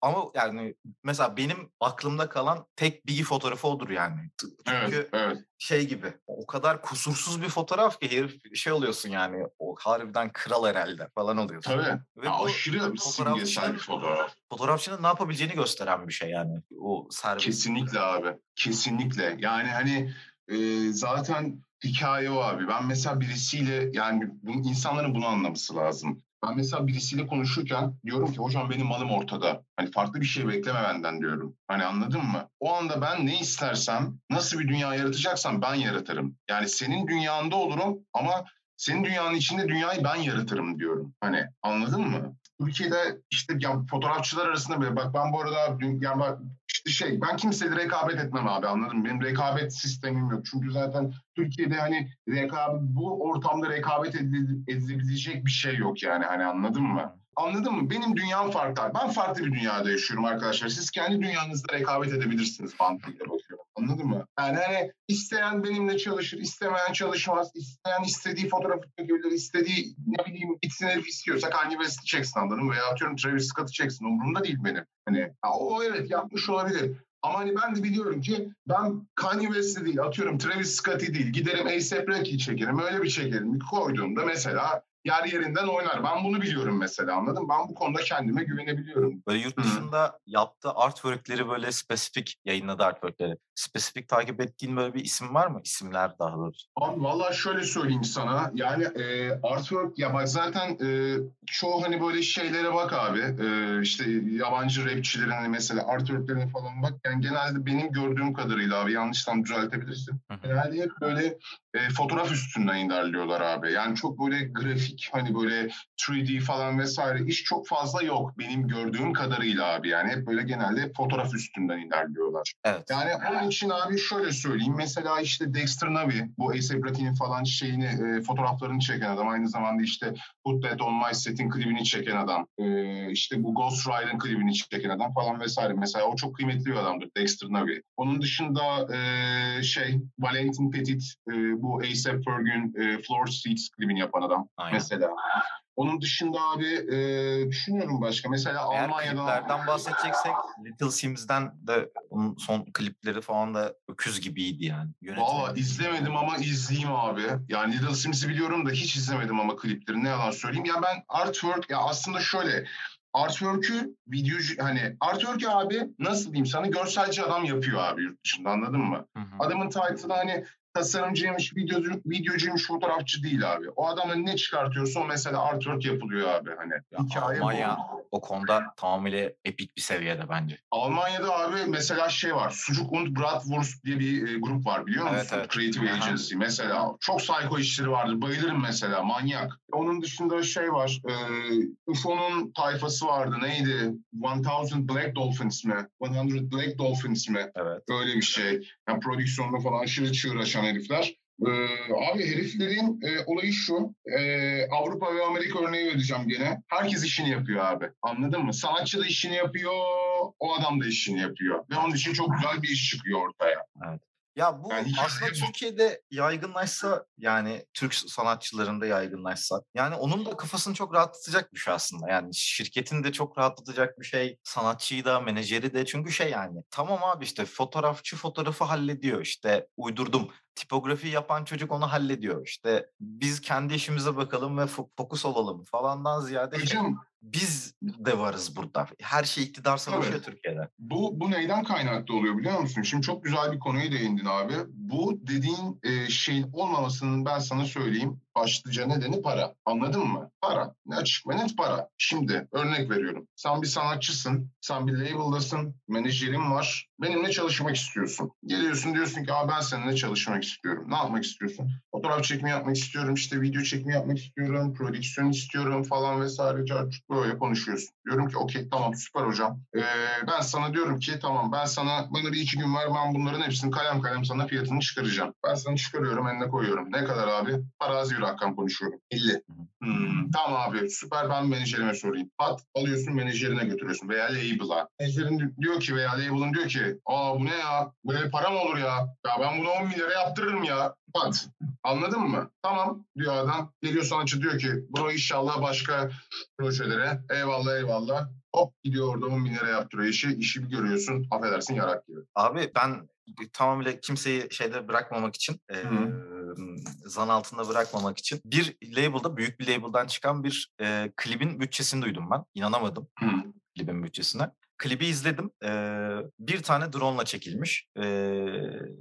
Ama yani mesela benim aklımda kalan tek Biggie fotoğrafı odur yani. Çünkü Evet evet. Şey gibi o kadar kusursuz bir fotoğraf ki herif şey oluyorsun yani o harbiden kral herhalde falan oluyorsun. Tabii. Ve Ya aşırı simgesel bir fotoğraf. fotoğrafçının ne yapabileceğini gösteren bir şey yani. O servis. Kesinlikle abi. Kesinlikle. Yani hani e, zaten hikaye o abi. Ben mesela birisiyle yani bu, insanların bunu anlaması lazım. Ben mesela birisiyle konuşurken diyorum ki hocam benim malım ortada. Hani farklı bir şey bekleme benden diyorum. Hani anladın mı? O anda ben ne istersem, nasıl bir dünya yaratacaksam ben yaratırım. Yani senin dünyanda olurum ama senin dünyanın içinde dünyayı ben yaratırım diyorum. Hani anladın mı? Türkiye'de işte ya fotoğrafçılar arasında bile bak ben bu arada dün, yani bak işte şey ben kimseyle rekabet etmem abi anladın mı? Benim rekabet sistemim yok. Çünkü zaten Türkiye'de hani rekabet bu ortamda rekabet edilebilecek bir şey yok yani hani anladın mı? Anladın mı? Benim dünyam farklı. Ben farklı bir dünyada yaşıyorum arkadaşlar. Siz kendi dünyanızda rekabet edebilirsiniz mantığıyla bakıyorum. Anladın mı? Yani hani isteyen benimle çalışır, istemeyen çalışmaz. İsteyen istediği fotoğrafı çekebilir, istediği ne bileyim gitsin herif istiyorsa Kanye West'i çeksin anladın mı? Veya atıyorum Travis Scott'ı çeksin. Umurumda değil benim. Hani o evet yapmış olabilir. Ama hani ben de biliyorum ki ben Kanye West'i değil atıyorum Travis Scott'ı değil giderim A$AP Rocky'yi çekerim öyle bir çekerim koyduğumda mesela yer yerinden oynar. Ben bunu biliyorum mesela anladın Ben bu konuda kendime güvenebiliyorum. Böyle yurt dışında Hı. yaptığı artworkleri böyle spesifik yayınladı artworkleri. Spesifik takip ettiğin böyle bir isim var mı? İsimler daha doğrusu. Abi valla şöyle söyleyeyim sana. Yani e, artwork ya bak zaten e, çoğu hani böyle şeylere bak abi. E, işte yabancı rapçilerin mesela artworklerine falan bak. Yani genelde benim gördüğüm kadarıyla abi yanlıştan düzeltebilirsin. Hı. Genelde hep böyle e, fotoğraf üstünden ilerliyorlar abi. Yani çok böyle grafik hani böyle 3D falan vesaire iş çok fazla yok benim gördüğüm kadarıyla abi. Yani hep böyle genelde fotoğraf üstünden ilerliyorlar. Evet. Yani onun için abi şöyle söyleyeyim. Mesela işte Dexter Navi bu Ace Bratty'nin falan şeyini e, fotoğraflarını çeken adam. Aynı zamanda işte Put That On My Set'in klibini çeken adam. E, işte bu Ghost Rider'ın klibini çeken adam falan vesaire. Mesela o çok kıymetli bir adamdır Dexter Navi. Onun dışında e, şey Valentin Petit e, bu A$AP Ferg'ün e, Floor Seats klibini yapan adam Aynen. Mesela. Onun dışında abi e, düşünüyorum başka. Mesela Eğer Almanya'dan... kliplerden bahsedeceksek Little Sims'den de onun son klipleri falan da öküz gibiydi yani. Valla izlemedim ama izleyeyim abi. Yani Little Sims'i biliyorum da hiç izlemedim ama klipleri ne yalan söyleyeyim. Ya ben artwork ya aslında şöyle artwork'ü videocu hani artwork'ü abi nasıl diyeyim sana görselci adam yapıyor abi yurt dışında anladın mı? Hı hı. Adamın title'ı hani tasarımcıymış, videocu, videocuymuş, fotoğrafçı değil abi. O adamın ne çıkartıyorsa o mesela artwork yapılıyor abi. Hani ya hikaye Almanya bu. o konuda tamamıyla epik bir seviyede bence. Almanya'da abi mesela şey var. Sucuk und Bratwurst diye bir e, grup var biliyor musun? Evet, evet. Creative. Agency mesela. Çok psycho işleri vardır. Bayılırım mesela. Manyak. Onun dışında şey var. E, UFO'nun tayfası vardı. Neydi? 1000 Black Dolphins mi? 100 Black Dolphins mi? Evet. Böyle bir şey. Yani prodüksiyonda falan aşırı çığıraşan çalışan herifler. Ee, abi heriflerin e, olayı şu, e, Avrupa ve Amerika örneği vereceğim gene. Herkes işini yapıyor abi, anladın mı? Sanatçı da işini yapıyor, o adam da işini yapıyor. Ve onun için çok güzel bir iş çıkıyor ortaya. Evet. Ya bu yani aslında Türkiye'de yaygınlaşsa yani Türk sanatçılarında yaygınlaşsa yani onun da kafasını çok rahatlatacak bir şey aslında. Yani şirketin de çok rahatlatacak bir şey. Sanatçıyı da menajeri de çünkü şey yani tamam abi işte fotoğrafçı fotoğrafı hallediyor işte uydurdum tipografi yapan çocuk onu hallediyor. İşte biz kendi işimize bakalım ve fokus olalım falandan ziyade Hocam, biz de varız burada. Her şey iktidar savaşıyor evet. Türkiye'de. Bu, bu neyden kaynaklı oluyor biliyor musun? Şimdi çok güzel bir konuya değindin abi. Bu dediğin e, şeyin olmamasının ben sana söyleyeyim başlıca nedeni para. Anladın mı? Para. Ne açık ve net para. Şimdi örnek veriyorum. Sen bir sanatçısın. Sen bir label'dasın. Menajerin var. Benimle çalışmak istiyorsun. Geliyorsun diyorsun ki ben seninle çalışmak istiyorum. Ne yapmak istiyorsun? Fotoğraf çekimi yapmak istiyorum. işte video çekimi yapmak istiyorum. Prodüksiyon istiyorum falan vesaire. Böyle konuşuyorsun. Diyorum ki okey tamam süper hocam. Ee, ben sana diyorum ki tamam ben sana bana bir iki gün ver ben bunların hepsini kalem kalem sana fiyatını çıkaracağım. Ben sana çıkarıyorum eline koyuyorum. Ne kadar abi? Parazi rakam konuşuyorum. 50. Hmm, tamam abi süper ben menajerime sorayım. Pat alıyorsun menajerine götürüyorsun veya label'a. Menajerin diyor ki veya label'ın diyor ki aa bu ne ya? Böyle para mı olur ya? Ya ben bunu 10 milyara yaptırırım ya. Pat. Anladın mı? Tamam diyor adam. Geliyor sanatçı diyor ki bunu inşallah başka projelere. Eyvallah eyvallah. Hop gidiyor orada 10 bin lira yaptırıyor işi. İşi bir görüyorsun affedersin yarak gibi. Abi ben tamamıyla kimseyi şeyde bırakmamak için e, zan altında bırakmamak için bir label'da büyük bir label'dan çıkan bir e, klibin bütçesini duydum ben. İnanamadım Hı. klibin bütçesine. klibi izledim. Ee, bir tane drone'la çekilmiş ee,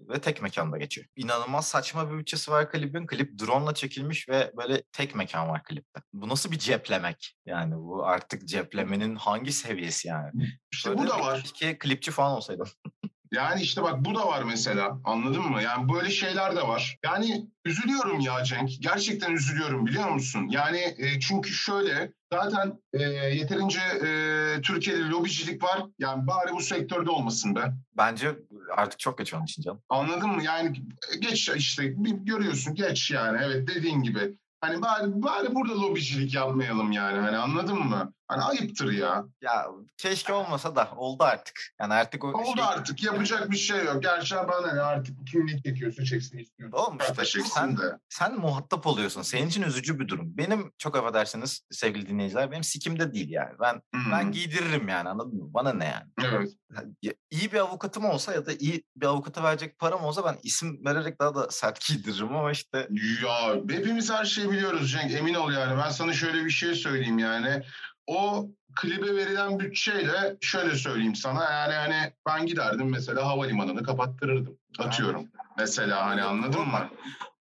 ve tek mekanda geçiyor. İnanılmaz saçma bir bütçesi var klibin. Klip drone'la çekilmiş ve böyle tek mekan var klipte. Bu nasıl bir ceplemek? Yani bu artık ceplemenin hangi seviyesi yani? İşte Böyle bu da var. Keşke klipçi falan olsaydım. Yani işte bak bu da var mesela anladın mı? Yani böyle şeyler de var. Yani üzülüyorum ya Cenk. Gerçekten üzülüyorum biliyor musun? Yani e, çünkü şöyle zaten e, yeterince e, Türkiye'de lobicilik var. Yani bari bu sektörde olmasın be. Bence artık çok geç onun için canım. Anladın mı? Yani geç işte bir görüyorsun geç yani evet dediğin gibi. Hani bari, bari burada lobicilik yapmayalım yani hani anladın mı? Hani ayıptır ya. Ya keşke olmasa da oldu artık. Yani artık o Oldu şey... artık yapacak bir şey yok. Gerçi bana ne artık kim ne çekiyorsa çeksin istiyorsun. Oğlum işte çeksin sen- de. sen muhatap oluyorsun. Senin için üzücü bir durum. Benim çok affedersiniz sevgili dinleyiciler benim sikimde değil yani. Ben Hmm, ben giydiririm yani anladın mı? Bana ne yani? Evet. İyi bir avukatım olsa ya da iyi bir avukata verecek param olsa ben isim vererek daha da sert giydiririm ama işte Ya hepimiz her şeyi biliyoruz Cenk emin ol yani. Ben sana şöyle bir şey söyleyeyim yani. O klibe verilen bütçeyle şöyle söyleyeyim sana yani hani ben giderdim mesela havalimanını kapattırırdım. Atıyorum. Mesela hani anladın mı?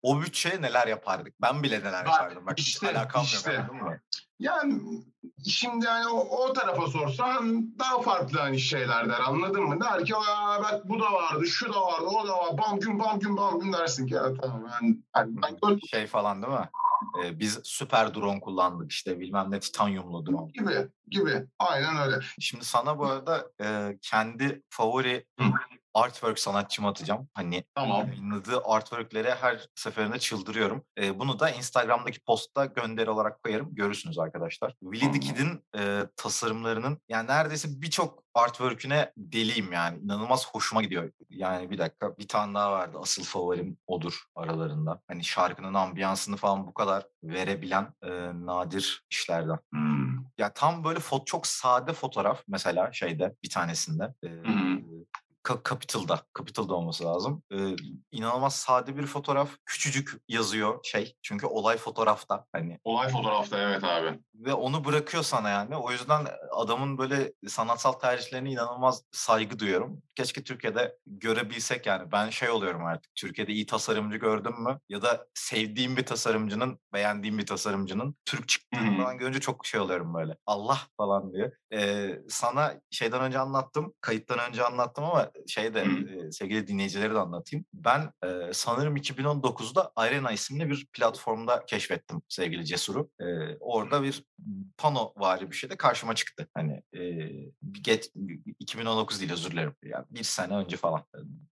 o bütçeye neler yapardık? Ben bile neler Bak, yapardım. Bak işte, alakam işte. yok? Yani şimdi hani o, o tarafa sorsan daha farklı hani şeyler der anladın mı? Der ki "Aa, bak bu da vardı, şu da vardı, o da var. Bam gün bam gün bam gün dersin ki ya tamam ben, hani ben gördüm Şey falan değil mi? Ee, biz süper drone kullandık işte bilmem ne titanyumlu drone. gibi gibi. Aynen öyle. Şimdi sana bu arada e, kendi favori. Artwork sanatçımı atacağım. Hani Tamam. yayınladığı artworklere her seferinde çıldırıyorum. E, bunu da Instagram'daki postta gönderi olarak koyarım. Görürsünüz arkadaşlar. Willy the Tamam. Kid'in e, tasarımlarının yani neredeyse birçok artwork'üne deliyim yani. İnanılmaz hoşuma gidiyor. Yani bir dakika bir tane daha vardı. Asıl favorim odur aralarında. Hani şarkının ambiyansını falan bu kadar verebilen e, nadir işlerden. Hmm. Ya tam böyle fot çok sade fotoğraf mesela şeyde bir tanesinde. E, hı. Capital'da, Capital'da olması lazım. Ee, inanılmaz sade bir fotoğraf. Küçücük yazıyor şey. Çünkü olay fotoğrafta hani Olay fotoğrafta evet abi. ve onu bırakıyor sana yani. O yüzden adamın böyle sanatsal tercihlerine inanılmaz saygı duyuyorum. Keşke Türkiye'de görebilsek yani. Ben şey oluyorum artık. Türkiye'de iyi tasarımcı gördüm mü? Ya da sevdiğim bir tasarımcının, beğendiğim bir tasarımcının Türk çıktığını falan görünce çok şey oluyorum böyle. Allah falan diye. Ee, sana şeyden önce anlattım. Kayıttan önce anlattım ama şey de e, sevgili dinleyicilere de anlatayım. Ben e, sanırım 2019'da Arena isimli bir platformda keşfettim sevgili Cesur'u. E, orada bir pano vari bir şey de karşıma çıktı. Hani e, get, 2019 değil özür dilerim. Yani bir sene önce falan.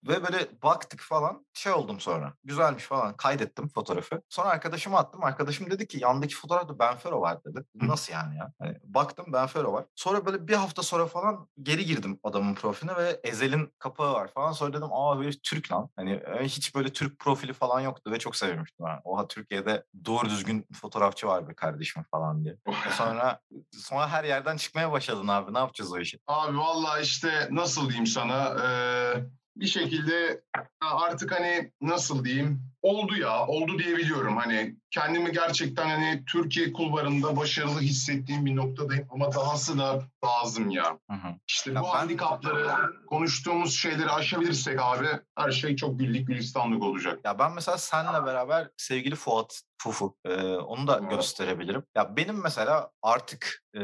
Ve böyle baktık falan şey oldum sonra. Güzelmiş falan kaydettim fotoğrafı. Sonra arkadaşıma attım. Arkadaşım dedi ki yandaki fotoğrafta Benfero var dedi. Nasıl yani ya? Hani baktım Benfero var. Sonra böyle bir hafta sonra falan geri girdim adamın profiline ve Ezel'in kapağı var falan. Sonra dedim aa böyle Türk lan. Hani e, hiç böyle Türk profili falan yoktu ve çok sevmiştim. Ben. Oha Türkiye'de doğru düzgün fotoğrafçı var be kardeşim falan diye. E sonra sonra her yerden çıkmaya başladın abi. Ne yapacağız o işi? Abi vallahi işte nasıl diyeyim sana eee, bir şekilde artık hani nasıl diyeyim oldu ya oldu diyebiliyorum hani kendimi gerçekten hani Türkiye kulvarında başarılı hissettiğim bir noktadayım ama dahası da lazım ya. Hı hı. İşte Ya bu ben- handikapları konuştuğumuz şeyleri aşabilirsek abi her şey çok güllük gülistanlık olacak. Ya ben mesela seninle beraber sevgili Fuat Fufu e, onu da Evet. gösterebilirim. Ya benim mesela artık e,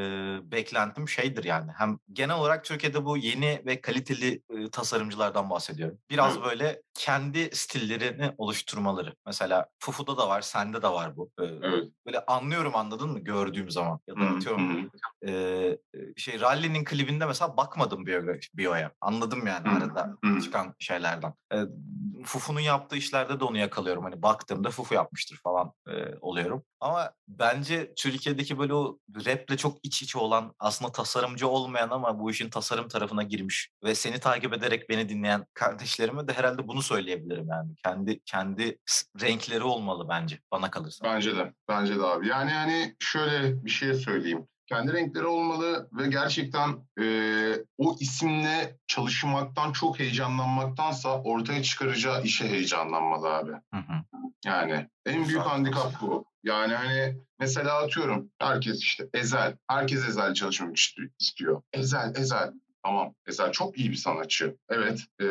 beklentim şeydir yani. Hem genel olarak Türkiye'de bu yeni ve kaliteli e, tasarımcılardan bahsediyorum. Biraz Evet. böyle kendi stillerini oluşturmaları. Mesela Fufu'da da var, sende de var bu. E, Evet. Böyle anlıyorum anladın mı gördüğüm zaman. Ya da atıyorum e, şey Rally'nin klibinde mesela bakmadım biyoya. Anladım yani arada çıkan şeylerden. E, Fufu'nun yaptığı işlerde de onu yakalıyorum. Hani baktığımda Fufu yapmıştır falan e, oluyorum. Ama bence Türkiye'deki böyle o raple çok iç içe olan aslında tasarımcı olmayan ama bu işin tasarım tarafına girmiş ve seni takip ederek beni dinleyen kardeşlerime de herhalde bunu söyleyebilirim yani. Kendi kendi renkleri olmalı bence bana kalırsa. Bence de. Bence de abi. Yani hani şöyle bir şey söyleyeyim. Kendi renkleri olmalı ve gerçekten eee, o isimle çalışmaktan çok heyecanlanmaktansa ortaya çıkaracağı işe heyecanlanmalı abi. Hı hı. Yani en büyük Güzel. handikap bu. Yani hani mesela atıyorum herkes işte Ezel. Herkes Ezel çalışmak isti- istiyor. Ezel, Ezel. Tamam. Mesela çok iyi bir sanatçı. Evet. e,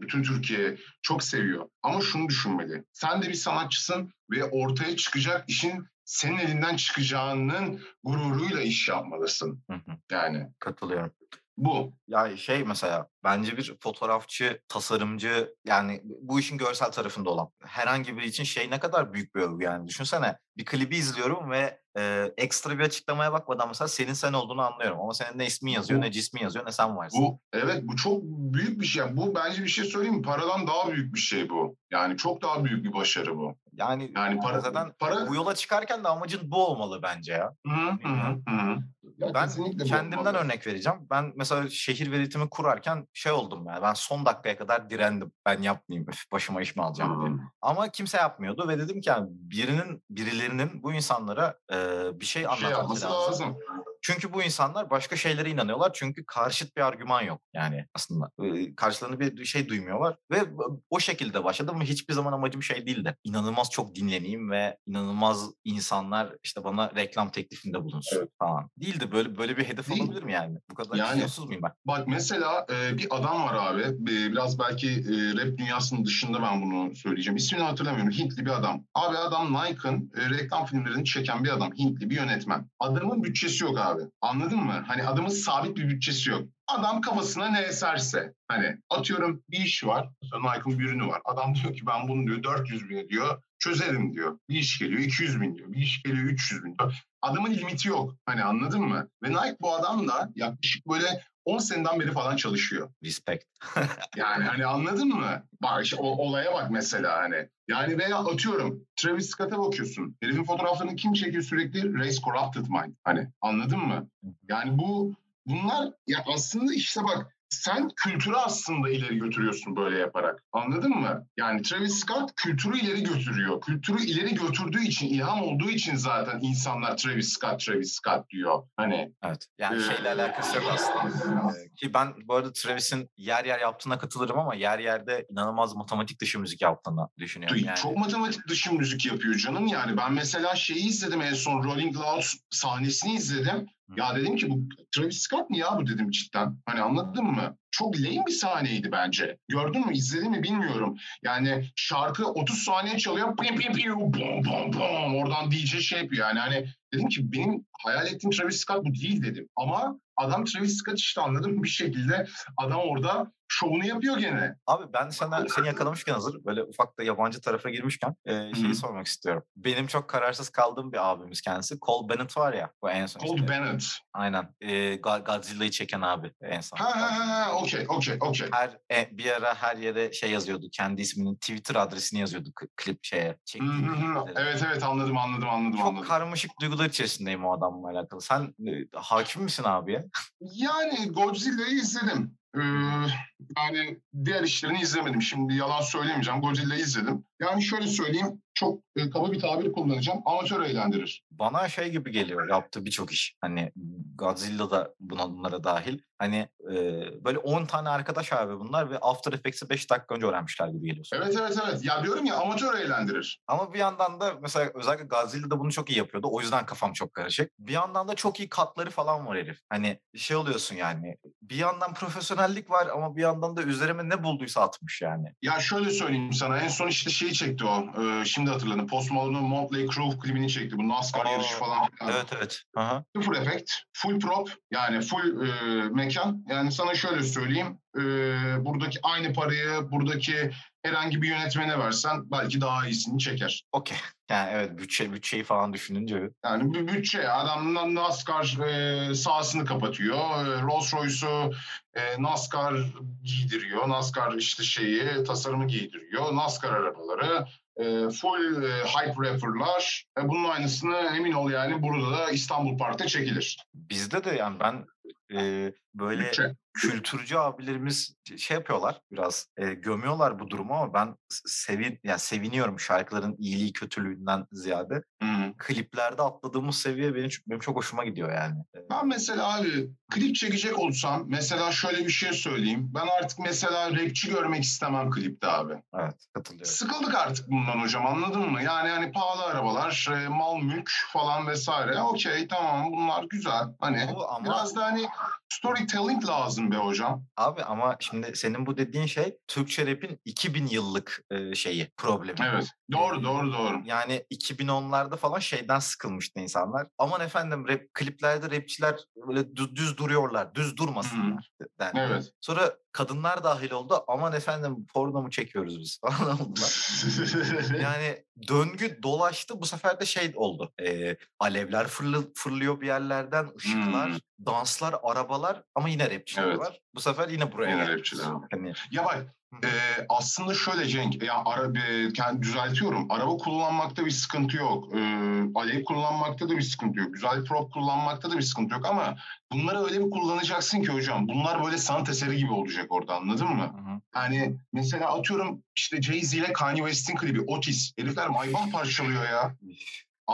bütün Türkiye çok seviyor. Ama şunu düşünmeli. Sen de bir sanatçısın ve ortaya çıkacak işin senin elinden çıkacağının gururuyla iş yapmalısın. Hı hı, Yani Katılıyorum. Bu. Ya şey mesela bence bir fotoğrafçı, tasarımcı yani bu işin görsel tarafında olan herhangi biri için şey ne kadar büyük bir övgü yani. Düşünsene bir klibi izliyorum ve e, ekstra bir açıklamaya bakmadan mesela senin sen olduğunu anlıyorum. Ama senin ne ismin yazıyor, Bu- ne cismin yazıyor, ne sen varsın. Bu evet bu çok büyük bir şey. Bu bence bir şey söyleyeyim mi? Paradan daha büyük bir şey bu. Yani çok daha büyük bir başarı bu. Yani, Yani para zaten para bu yola çıkarken de amacın bu olmalı bence ya. Hı hı hı. Ya Ben kendimden örnek vereceğim. Ben mesela şehir veritimi kurarken şey oldum yani ben son dakikaya kadar direndim. Ben yapmayayım öf, başıma iş mi alacağım diye. Ama kimse yapmıyordu ve dedim ki yani birinin birilerinin bu insanlara e, bir şey şey anlatması yapması lazım. lazım. Çünkü bu insanlar başka şeylere inanıyorlar. Çünkü karşıt bir argüman yok yani aslında. Karşılarında bir şey duymuyorlar ve o şekilde başladım ve hiçbir zaman amacım şey değildi. İnanılmaz çok dinleneyim ve inanılmaz insanlar işte bana reklam teklifinde bulunsun Evet. falan. Değildi böyle böyle bir hedef Değil. olabilir mi yani? Bu kadar Yani- muyum ben? Bak mesela e, bir adam var abi. E, biraz belki e, rap dünyasının dışında ben bunu söyleyeceğim. İsmini hatırlamıyorum. Hintli bir adam. Abi adam Nike'ın e, reklam filmlerini çeken bir adam. Hintli bir yönetmen. Adamın bütçesi yok abi. Anladın mı? Hani adamın sabit bir bütçesi yok. Adam kafasına ne eserse. Hani atıyorum bir iş var. Nike'ın bir ürünü var. Adam diyor ki ben bunu diyor 400 bin diyor. Çözerim diyor. Bir iş geliyor 200 bin diyor. Bir iş geliyor 300 bin diyor. Adamın limiti yok. Hani anladın mı? Ve Nike bu adamla yaklaşık böyle 10 seneden beri falan çalışıyor. Respect. Yani hani anladın mı? Bak işte o olaya bak mesela hani. Yani veya atıyorum Travis Scott'a bakıyorsun. Herifin fotoğraflarını kim çekiyor sürekli? Race Corrupted Mind. Hani anladın mı? Yani bu bunlar ya aslında işte bak sen kültürü aslında ileri götürüyorsun böyle yaparak. Anladın mı? Yani Travis Scott kültürü ileri götürüyor. Kültürü ileri götürdüğü için, ilham olduğu için zaten insanlar Travis Scott, Travis Scott diyor. Hani Evet. Yani Ee, şeyle alakası yok aslında. Ki ben bu arada Travis'in yer yer yaptığına katılırım ama yer yerde inanılmaz matematik dışı müzik yaptığını düşünüyorum. Yani. Çok matematik dışı müzik yapıyor canım yani. Ben mesela şeyi izledim en son Rolling Loud sahnesini izledim. Ya dedim ki bu Travis Scott mı ya bu dedim cidden. Hani anladın mı? Çok lame bir sahneydi bence. Gördün mü izledin mi bilmiyorum. Yani şarkı 30 saniye çalıyor. Pim pim pim bom bom bom. Oradan DJ şey yapıyor. Yani hani dedim ki benim hayal ettiğim Travis Scott bu değil dedim. Ama adam Travis Scott işte anladın mı bir şekilde adam orada şovunu yapıyor gene. Abi ben sana seni yakalamışken hazır böyle ufak da yabancı tarafa girmişken e, şeyi Hı. sormak istiyorum. Benim çok kararsız kaldığım bir abimiz kendisi. Cole Bennett var ya bu en son. Cole işte. Bennett. Aynen. E, Godzilla'yı çeken abi en son. Ha ha ha okey okey okey. Her e, bir ara her yere şey yazıyordu. Kendi isminin Twitter adresini yazıyordu klip şeye. Evet evet anladım anladım anladım Çok anladım. karmaşık duygular içerisindeyim o adamla alakalı. Sen e, hakim misin abiye? Yani Godzilla'yı izledim. Ee, yani diğer işlerini izlemedim. Şimdi yalan söylemeyeceğim. Godzilla'yı izledim. Yani şöyle söyleyeyim. Çok e, kaba bir tabir kullanacağım. Amatör eğlendirir. Bana şey gibi geliyor yaptığı birçok iş. Hani Godzilla da buna bunlara dahil. Hani e, böyle 10 tane arkadaş abi bunlar ve After Effects'i 5 dakika önce öğrenmişler gibi geliyor. sonra. Evet evet evet. Ya diyorum ya amatör eğlendirir. Ama bir yandan da mesela özellikle Godzilla da bunu çok iyi yapıyordu. O yüzden kafam çok karışık. Bir yandan da çok iyi katları falan var herif. Hani şey oluyorsun yani. Bir yandan profesyonellik var ama bir yandan da üzerime ne bulduysa atmış yani. Ya şöyle söyleyeyim sana. En son işte şeyi çekti o. Ee, şimdi hatırladım. Post Malone'un Motley Crue klibini çekti. Bu NASCAR Aa, yarışı falan. Evet evet. Aha. Sıfır efekt, full prop yani full e, mekan. Yani sana şöyle söyleyeyim. e, buradaki aynı parayı buradaki herhangi bir yönetmene versen belki daha iyisini çeker. Okey. Yani evet bütçe bütçeyi falan düşününce Yani bir bütçe adamdan NASCAR e, sahasını kapatıyor. E, Rolls Royce'u e, NASCAR giydiriyor. NASCAR işte şeyi tasarımı giydiriyor. NASCAR arabaları full e, hype rapper'lar. E, bunun aynısını emin ol yani burada da İstanbul Park'ta çekilir. bizde de yani ben e, böyle Bütçe. Kültürcü abilerimiz şey yapıyorlar biraz e, gömüyorlar bu durumu ama ben sevin yani seviniyorum şarkıların iyiliği kötülüğünden ziyade. Hı. kliplerde atladığımız seviye benim, benim çok hoşuma gidiyor yani. Ben mesela abi klip çekecek olsam mesela şöyle bir şey söyleyeyim. Ben artık mesela rapçi görmek istemem klipte abi. Evet katılıyorum. Sıkıldık artık bundan hocam anladın mı? Yani hani pahalı arabalar, mal mülk falan vesaire. Okey tamam bunlar güzel. Hani ama biraz da hani storytelling lazım be hocam. abi ama şimdi senin bu dediğin şey Türkçe rap'in 2000 yıllık şeyi, problemi. Evet. Doğru doğru doğru. Yani 2010'larda falan şeyden sıkılmıştı insanlar. Aman efendim rap kliplerde rapçiler böyle düz, düz duruyorlar, düz durmasınlar dendi. Evet. Sonra kadınlar dahil oldu. Aman efendim porno mu çekiyoruz biz falan oldular. Yani döngü dolaştı. Bu sefer de şey oldu. e, alevler fırlı, fırlıyor bir yerlerden, ışıklar, Hmm. danslar, arabalar ama yine rapçiler Evet. var. Bu sefer yine buraya Yine rapçiler var. Hani, Ya bak e, aslında şöyle Cenk, ya ara, e, kendi düzeltiyorum. Araba kullanmakta bir sıkıntı yok. E, alev kullanmakta da bir sıkıntı yok. Güzel prop kullanmakta da bir sıkıntı yok ama bunları öyle bir kullanacaksın ki hocam. Bunlar böyle sanat eseri gibi olacak orada anladın mı? hı hı. Yani mesela atıyorum işte Jay-Z ile Kanye West'in klibi Otis. Herifler Maybach parçalıyor ya.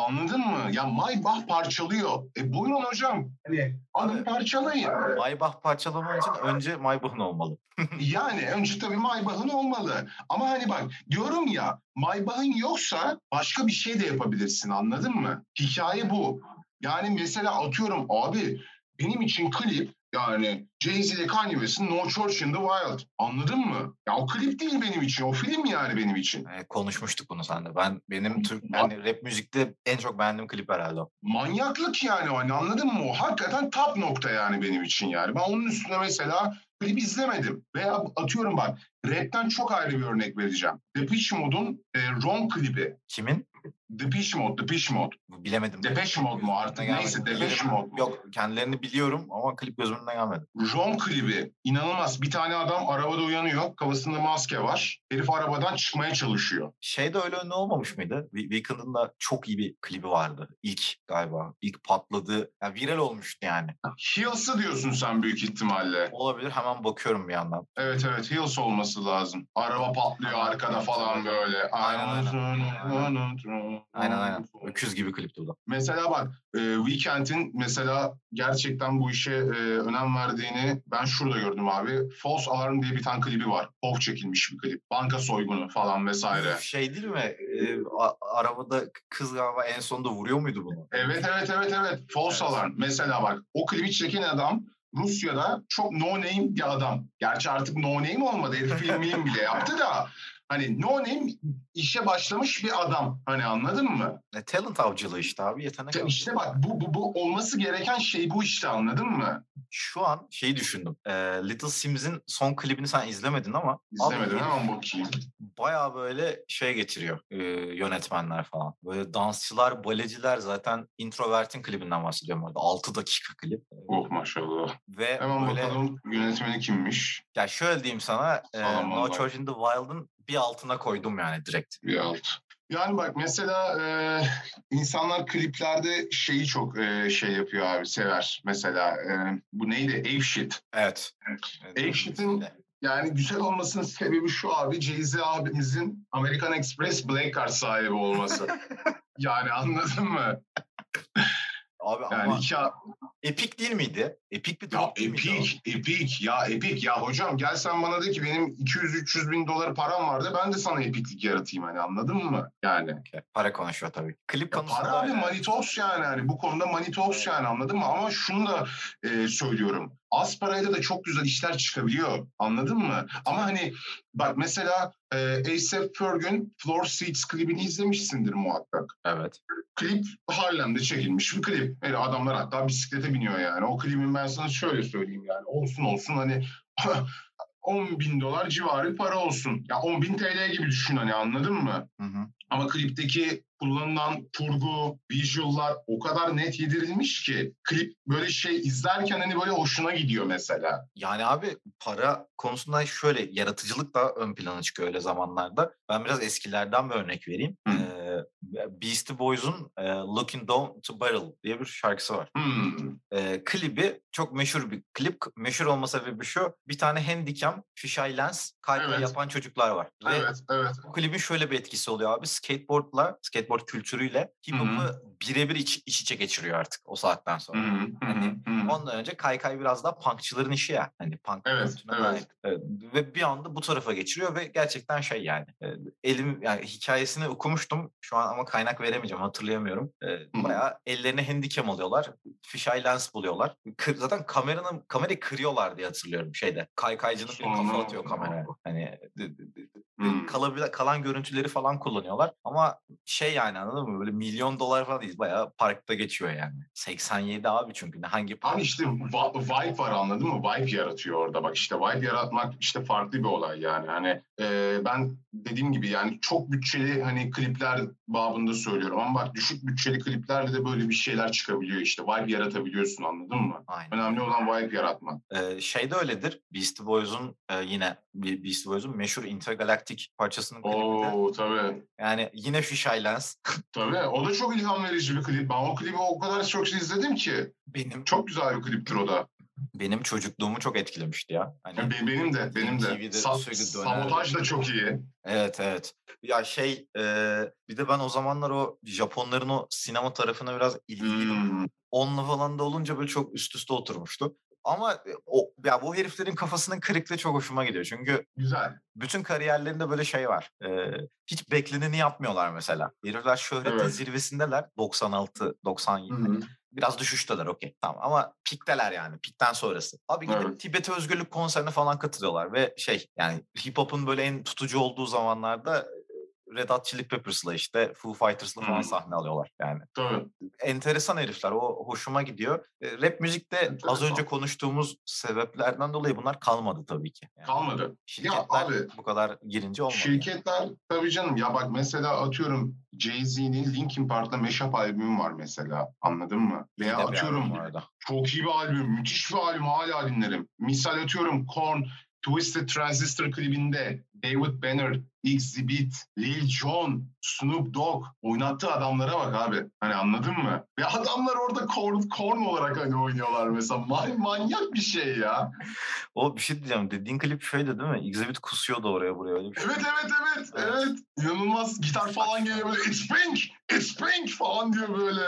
Anladın mı? Ya Maybach parçalıyor. E buyurun hocam. Hani alın parçalayın. Maybach parçalaman için önce Maybach'ın olmalı. Yani önce tabii Maybach'ın olmalı. Ama hani bak diyorum ya Maybach'ın yoksa başka bir şey de yapabilirsin anladın mı? Hikaye bu. Yani mesela atıyorum abi benim için klip yani Jay-Z ile Kanye West'in No Church in the Wild. Anladın mı? Ya o klip değil benim için. O film yani benim için. E, konuşmuştuk bunu sen de. Ben benim Türk yani rap müzikte en çok beğendiğim klip herhalde o. Manyaklık yani hani anladın mı? O hakikaten top nokta yani benim için yani. Ben onun üstüne mesela klip izlemedim. Veya atıyorum bak rapten çok ayrı bir örnek vereceğim. Depeche Mode'un e, Wrong klibi. Kimin? Depeche Mode, Depeche Mode. Bilemedim. Depeche Mode mu artık Gözümden neyse gelmedi. Depeche. Mode? Yok kendilerini biliyorum ama klip gözümden gelmedi. Ron klibi inanılmaz. Bir tane adam arabada uyanıyor. Kafasında maske var. Herif arabadan çıkmaya çalışıyor. Şey de öyle ünlü olmamış mıydı? We- Weeknd'ın da çok iyi bir klibi vardı. İlk galiba. İlk patladı. Yani viral olmuştu yani. Heels'ı diyorsun sen büyük ihtimalle. Olabilir. Hemen bakıyorum bir yandan. Evet evet Heels olması lazım. Araba patlıyor arkada falan böyle. Aynen, Aynen aynen. Öküz gibi klipti o da. Mesela bak e, Weekend'in mesela gerçekten bu işe e, önem verdiğini ben şurada gördüm abi. False Alarm diye bir tane klibi var. Pop çekilmiş bir klip. Banka soygunu falan vesaire. Şey değil mi? Ee, a- arabada kız galiba en sonunda vuruyor muydu bunu? Evet evet evet evet. False Evet. Alarm. Mesela bak o klibi çeken adam Rusya'da çok no name bir adam. Gerçi artık no name olmadı. Herif film film bile yaptı da hani no name işe başlamış bir adam. Hani anladın mı? E, talent avcılığı işte abi. Yetenek avcılığı. işte bak bu, bu, bu olması gereken şey bu işte anladın mı? Şu an şeyi düşündüm. Ee, Little Sims'in son klibini sen izlemedin ama İzlemedim hemen bakayım. Baya böyle şey getiriyor e, yönetmenler falan. Böyle dansçılar, baleciler zaten Introvert'in klibinden bahsediyorum orada. 6 dakika klip. E, Oh maşallah. Ve Hemen böyle bakalım yönetmeni kimmiş? ya şöyle diyeyim sana e, No. Church in the Wild'ın bir altına koydum yani direkt. Bir alt. Yani bak mesela e, insanlar kliplerde şeyi çok e, şey yapıyor abi sever. Mesela e, bu neydi? Ape Shit. Evet. Ape Shit'in Yani güzel olmasının sebebi şu abi Jay-Z abimizin American Express Black Card sahibi olması. yani anladın mı? Abi Yani ama iki, epik değil miydi? Epik bir Ya değil miydi o? epik, epik, ya epik. Ya hocam gel sen bana de ki benim 200-300 bin dolar param vardı ben de sana epiklik yaratayım hani anladın mı? Yani. Okey, Para konuşuyor tabii. Klip Ya konusunda para abi money talks yani. hani bu konuda talks yani anladın mı? Ama şunu da e, söylüyorum. Az parayla da çok güzel işler çıkabiliyor. Anladın mı? Ama hani bak mesela e, A$AP Ferg'ün Floor Seats klibini izlemişsindir muhakkak. Evet. Klip Harlem'de çekilmiş bir klip. Yani adamlar hatta bisiklete biniyor yani. O klibin ben sana şöyle söyleyeyim yani. Olsun olsun hani 10 bin dolar civarı para olsun. Ya 10 bin TL gibi düşün hani anladın mı? Hı hı. Ama klipteki kullanılan kurgu, visual'lar o kadar net yedirilmiş ki klip böyle şey izlerken hani böyle hoşuna gidiyor mesela. Yani abi para konusunda şöyle yaratıcılık da ön plana çıkıyor öyle zamanlarda. Ben biraz eskilerden bir örnek vereyim. Hı. Ee, Beastie Boys'un e, Looking Down to Barrel diye bir şarkısı var. Hmm. E, klibi çok meşhur bir klip. Meşhur olma sebebi şu. Bir tane handicam, fisheye lens, kaykay Evet. yapan çocuklar var. Ve Evet, evet. bu klibin şöyle bir etkisi oluyor abi. Skateboardla, skateboard kültürüyle hip hop'u birebir iç, iç içe geçiriyor artık o saatten sonra. hı, hı Hani hı, hı. Ondan önce kaykay biraz daha punkçıların işi ya. Hani punk Evet, evet. dair. Evet, Ve bir anda bu tarafa geçiriyor ve gerçekten şey yani. Elim yani hikayesini okumuştum şu an ama kaynak veremeyeceğim hatırlayamıyorum. E. Bayağı ellerine handicam alıyorlar. Fisheye lens buluyorlar. Kır, zaten kameranın kamerayı kırıyorlar diye hatırlıyorum şeyde. Kaykaycının bir kafa atıyor kameraya. Hani Hmm. kalabil- kalan görüntüleri falan kullanıyorlar. Ama şey yani anladın mı? Böyle milyon dolar falan değil. Bayağı parkta geçiyor yani. 87 abi çünkü. Ne hangi park? Abi işte va- vibe var anladın mı? Vibe yaratıyor orada. Bak işte vibe yaratmak işte farklı bir olay yani. Hani e, ben dediğim gibi yani çok bütçeli hani klipler babında söylüyorum. Ama bak düşük bütçeli kliplerle de böyle bir şeyler çıkabiliyor işte. Vibe yaratabiliyorsun anladın mı? Aynen. Önemli olan vibe yaratmak. Ee, şey de öyledir. Beastie Boys'un e, yine Be- Beastie Boys'un meşhur Intergalactic parçasının klibinde. Oo tabii. Yani yine fisheye lens. Tabii. O da çok ilham verici bir klip. Ben o klibi o kadar çok izledim ki. benim Çok güzel bir kliptir o da. benim çocukluğumu çok etkilemişti ya. Hani be- benim de, benim de. TV'de Sa- sürekli sabotaj da çok iyi. evet evet. Ya şey e, bir de ben o zamanlar o Japonların o sinema tarafına biraz ilgiliydim. Hmm. Onunla falan da olunca böyle çok üst üste oturmuştu. Ama e, o ya bu heriflerin kafasının kırıklığı çok hoşuma gidiyor. Çünkü Güzel. bütün kariyerlerinde böyle şey var. Ee, hiç bekleneni yapmıyorlar mesela. Herifler şöhretin Evet. zirvesindeler. 96, 97. Hı hı. Biraz düşüşteler okey. Tamam ama pikteler yani. Pikten sonrası. Abi gidip Evet. Tibet Özgürlük konserine falan katılıyorlar. Ve şey yani hip hop'un böyle en tutucu olduğu zamanlarda e, Red Hot Chili Peppers'la işte Foo Fighters'la falan sahne alıyorlar. Yani Tabii. enteresan herifler. O hoşuma gidiyor. E, Rap müzikte az Enteresan. önce konuştuğumuz sebeplerden dolayı bunlar kalmadı tabii ki. Yani Kalmadı. şirketler abi, bu kadar girince olmadı. Şirketler tabii canım ya bak mesela atıyorum Jay-Z'nin Linkin Park'la Mashup albümü var mesela anladın mı? Veya bir atıyorum çok iyi bir albüm, müthiş bir albüm hala dinlerim. Misal atıyorum Korn, Twisted Transistor klibinde David Banner, Exhibit, Lil Jon, Snoop Dogg oynattığı adamlara bak abi. Hani anladın mı? Ve adamlar orada Korn, Korn olarak hani oynuyorlar mesela. Man- manyak bir şey ya. O bir şey diyeceğim. Dediğin klip şeydi değil mi? Exhibit kusuyordu oraya buraya. Öyle bir şey. Evet evet evet Evet. evet. İnanılmaz gitar falan geliyor böyle it's pink, it's pink falan diyor böyle.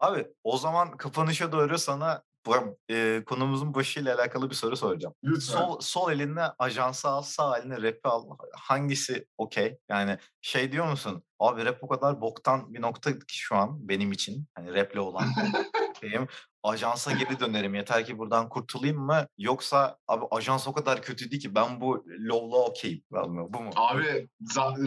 Abi o zaman kapanışa doğru sana bu, e, konumuzun başıyla alakalı bir soru soracağım. Lütfen. Sol, sol eline ajansı al, sağ eline rap'i al. Hangisi okey? Yani şey diyor musun? Abi rap o kadar boktan bir nokta ki şu an benim için. Hani rap'le olan şeyim. Ajansa geri dönerim. Yeter ki buradan kurtulayım mı? Yoksa abi ajans o kadar kötü değil ki ben bu low'la okeyim. Bu mu? Abi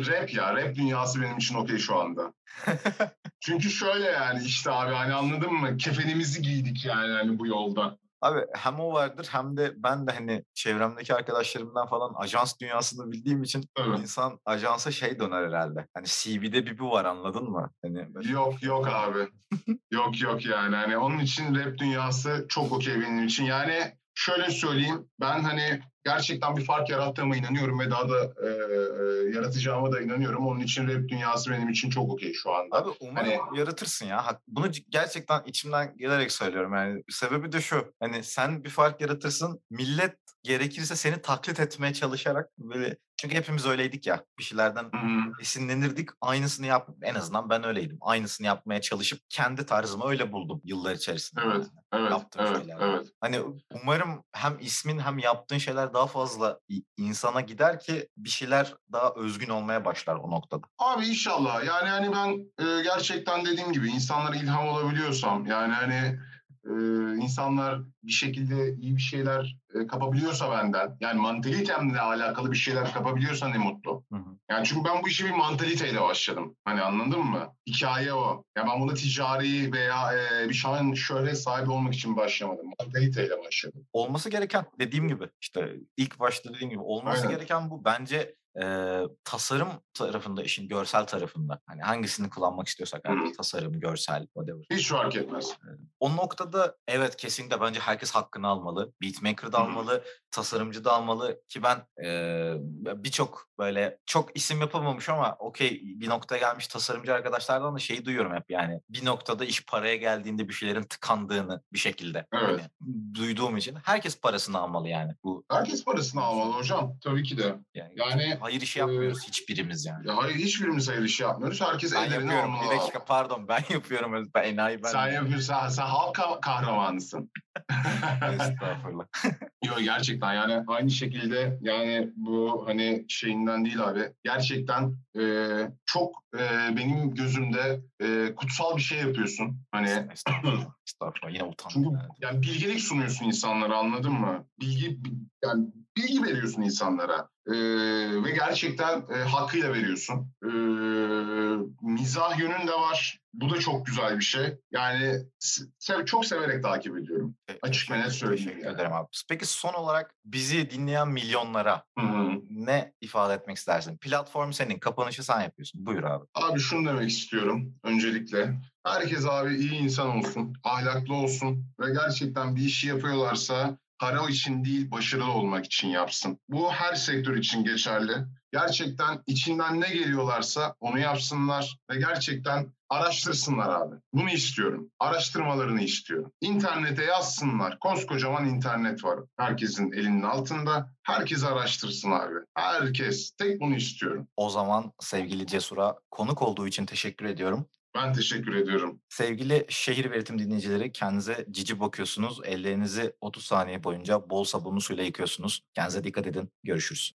rap ya rap dünyası benim için okey şu anda. Çünkü şöyle yani işte abi hani anladın mı? Kefenimizi giydik yani hani bu yolda. Abi hem o vardır hem de ben de hani çevremdeki arkadaşlarımdan falan ajans dünyasını bildiğim için Evet. insan ajansa şey döner herhalde. Hani CV'de bir bu var anladın mı? Hani böyle- Yok yok abi. yok yok yani hani onun için rap dünyası çok okey benim için. Yani şöyle söyleyeyim ben hani gerçekten bir fark yarattığıma inanıyorum ve daha da e, e, yaratacağıma da inanıyorum. Onun için rap dünyası benim için çok okey şu anda. Abi umarım Hani- yaratırsın ya. Bunu gerçekten içimden gelerek söylüyorum. Yani sebebi de şu. Hani sen bir fark yaratırsın. Millet gerekirse seni taklit etmeye çalışarak böyle çünkü hepimiz öyleydik ya. Bir şeylerden hı. esinlenirdik. Aynısını yap en azından ben öyleydim. Aynısını yapmaya çalışıp kendi tarzımı öyle buldum yıllar içerisinde. Evet. yani. Evet, Yaptığım evet, şeyler. evet. Hani umarım hem ismin hem yaptığın şeyler daha fazla insana gider ki bir şeyler daha özgün olmaya başlar o noktada. Abi inşallah. Yani hani ben e, gerçekten dediğim gibi insanlara ilham olabiliyorsam yani hani e, insanlar bir şekilde iyi bir şeyler e, kapabiliyorsa benden yani mantalitemle alakalı bir şeyler kapabiliyorsa ne mutlu. Hı hı. Yani çünkü ben bu işe bir mantaliteyle başladım. Hani anladın mı? Hikaye o. Ya ben buna ticari veya e, bir şan şöhret sahibi olmak için başlamadım. Mantaliteyle başladım. olması gereken dediğim gibi işte ilk başta dediğim gibi olması Aynen. gereken bu bence e, tasarım tarafında işin görsel tarafında hani hangisini kullanmak istiyorsak artık tasarım görsel whatever Hiç fark etmez. O noktada evet kesinlikle bence herkes hakkını almalı. Beatmaker da almalı, tasarımcı da almalı ki ben eee, birçok böyle çok isim yapamamış ama okey bir noktaya gelmiş tasarımcı arkadaşlardan da şeyi duyuyorum hep yani bir noktada iş paraya geldiğinde bir şeylerin tıkandığını bir şekilde Evet. hani duyduğum için herkes parasını almalı yani bu Herkes parasını almalı hocam. Tabii ki de. yani, Yani, hayır işi yapmıyoruz hiçbirimiz yani. Ya hayır hiçbirimiz hayır işi yapmıyoruz. Herkes Ben ellerini yapıyorum almalı. bir dakika pardon ben yapıyorum ben enayi ben. Sen yapıyorsun. Sen, sen halk ka- kahramanısın. Estağfurullah. Yok gerçekten yani aynı şekilde yani bu hani şeyinden değil abi. Gerçekten e, çok e, benim gözümde e, kutsal bir şey yapıyorsun. Hani Estağfurullah. Estağfurullah. Yine utandım. çünkü yani. bilgelik sunuyorsun insanlara anladın mı? Bilgi bi- yani bilgi veriyorsun insanlara. E, ve gerçekten e, hakkıyla veriyorsun. E, mizah yönün de var. Bu da çok güzel bir şey. Yani se- çok severek takip ediyorum. Açık ve net söyleyeyim Teşekkür yani. ederim abi. Peki son olarak bizi dinleyen milyonlara Hı hı. ne ifade etmek istersin? Platform senin, kapanışı sen yapıyorsun. Buyur abi. Abi şunu demek istiyorum öncelikle. Herkes abi iyi insan olsun, ahlaklı olsun ve gerçekten bir işi yapıyorlarsa para için değil başarılı olmak için yapsın. Bu her sektör için geçerli. Gerçekten içinden ne geliyorlarsa onu yapsınlar ve gerçekten araştırsınlar abi. Bunu istiyorum. Araştırmalarını istiyorum. İnternete yazsınlar. Koskocaman internet var. Herkesin elinin altında. Herkes araştırsın abi. Herkes. Tek bunu istiyorum. O zaman sevgili Cesur'a konuk olduğu için teşekkür ediyorum. Ben teşekkür ediyorum. Sevgili şehir veritim dinleyicileri kendinize cici bakıyorsunuz. Ellerinizi 30 saniye boyunca bol sabunlu suyla yıkıyorsunuz. Kendinize dikkat edin. Görüşürüz.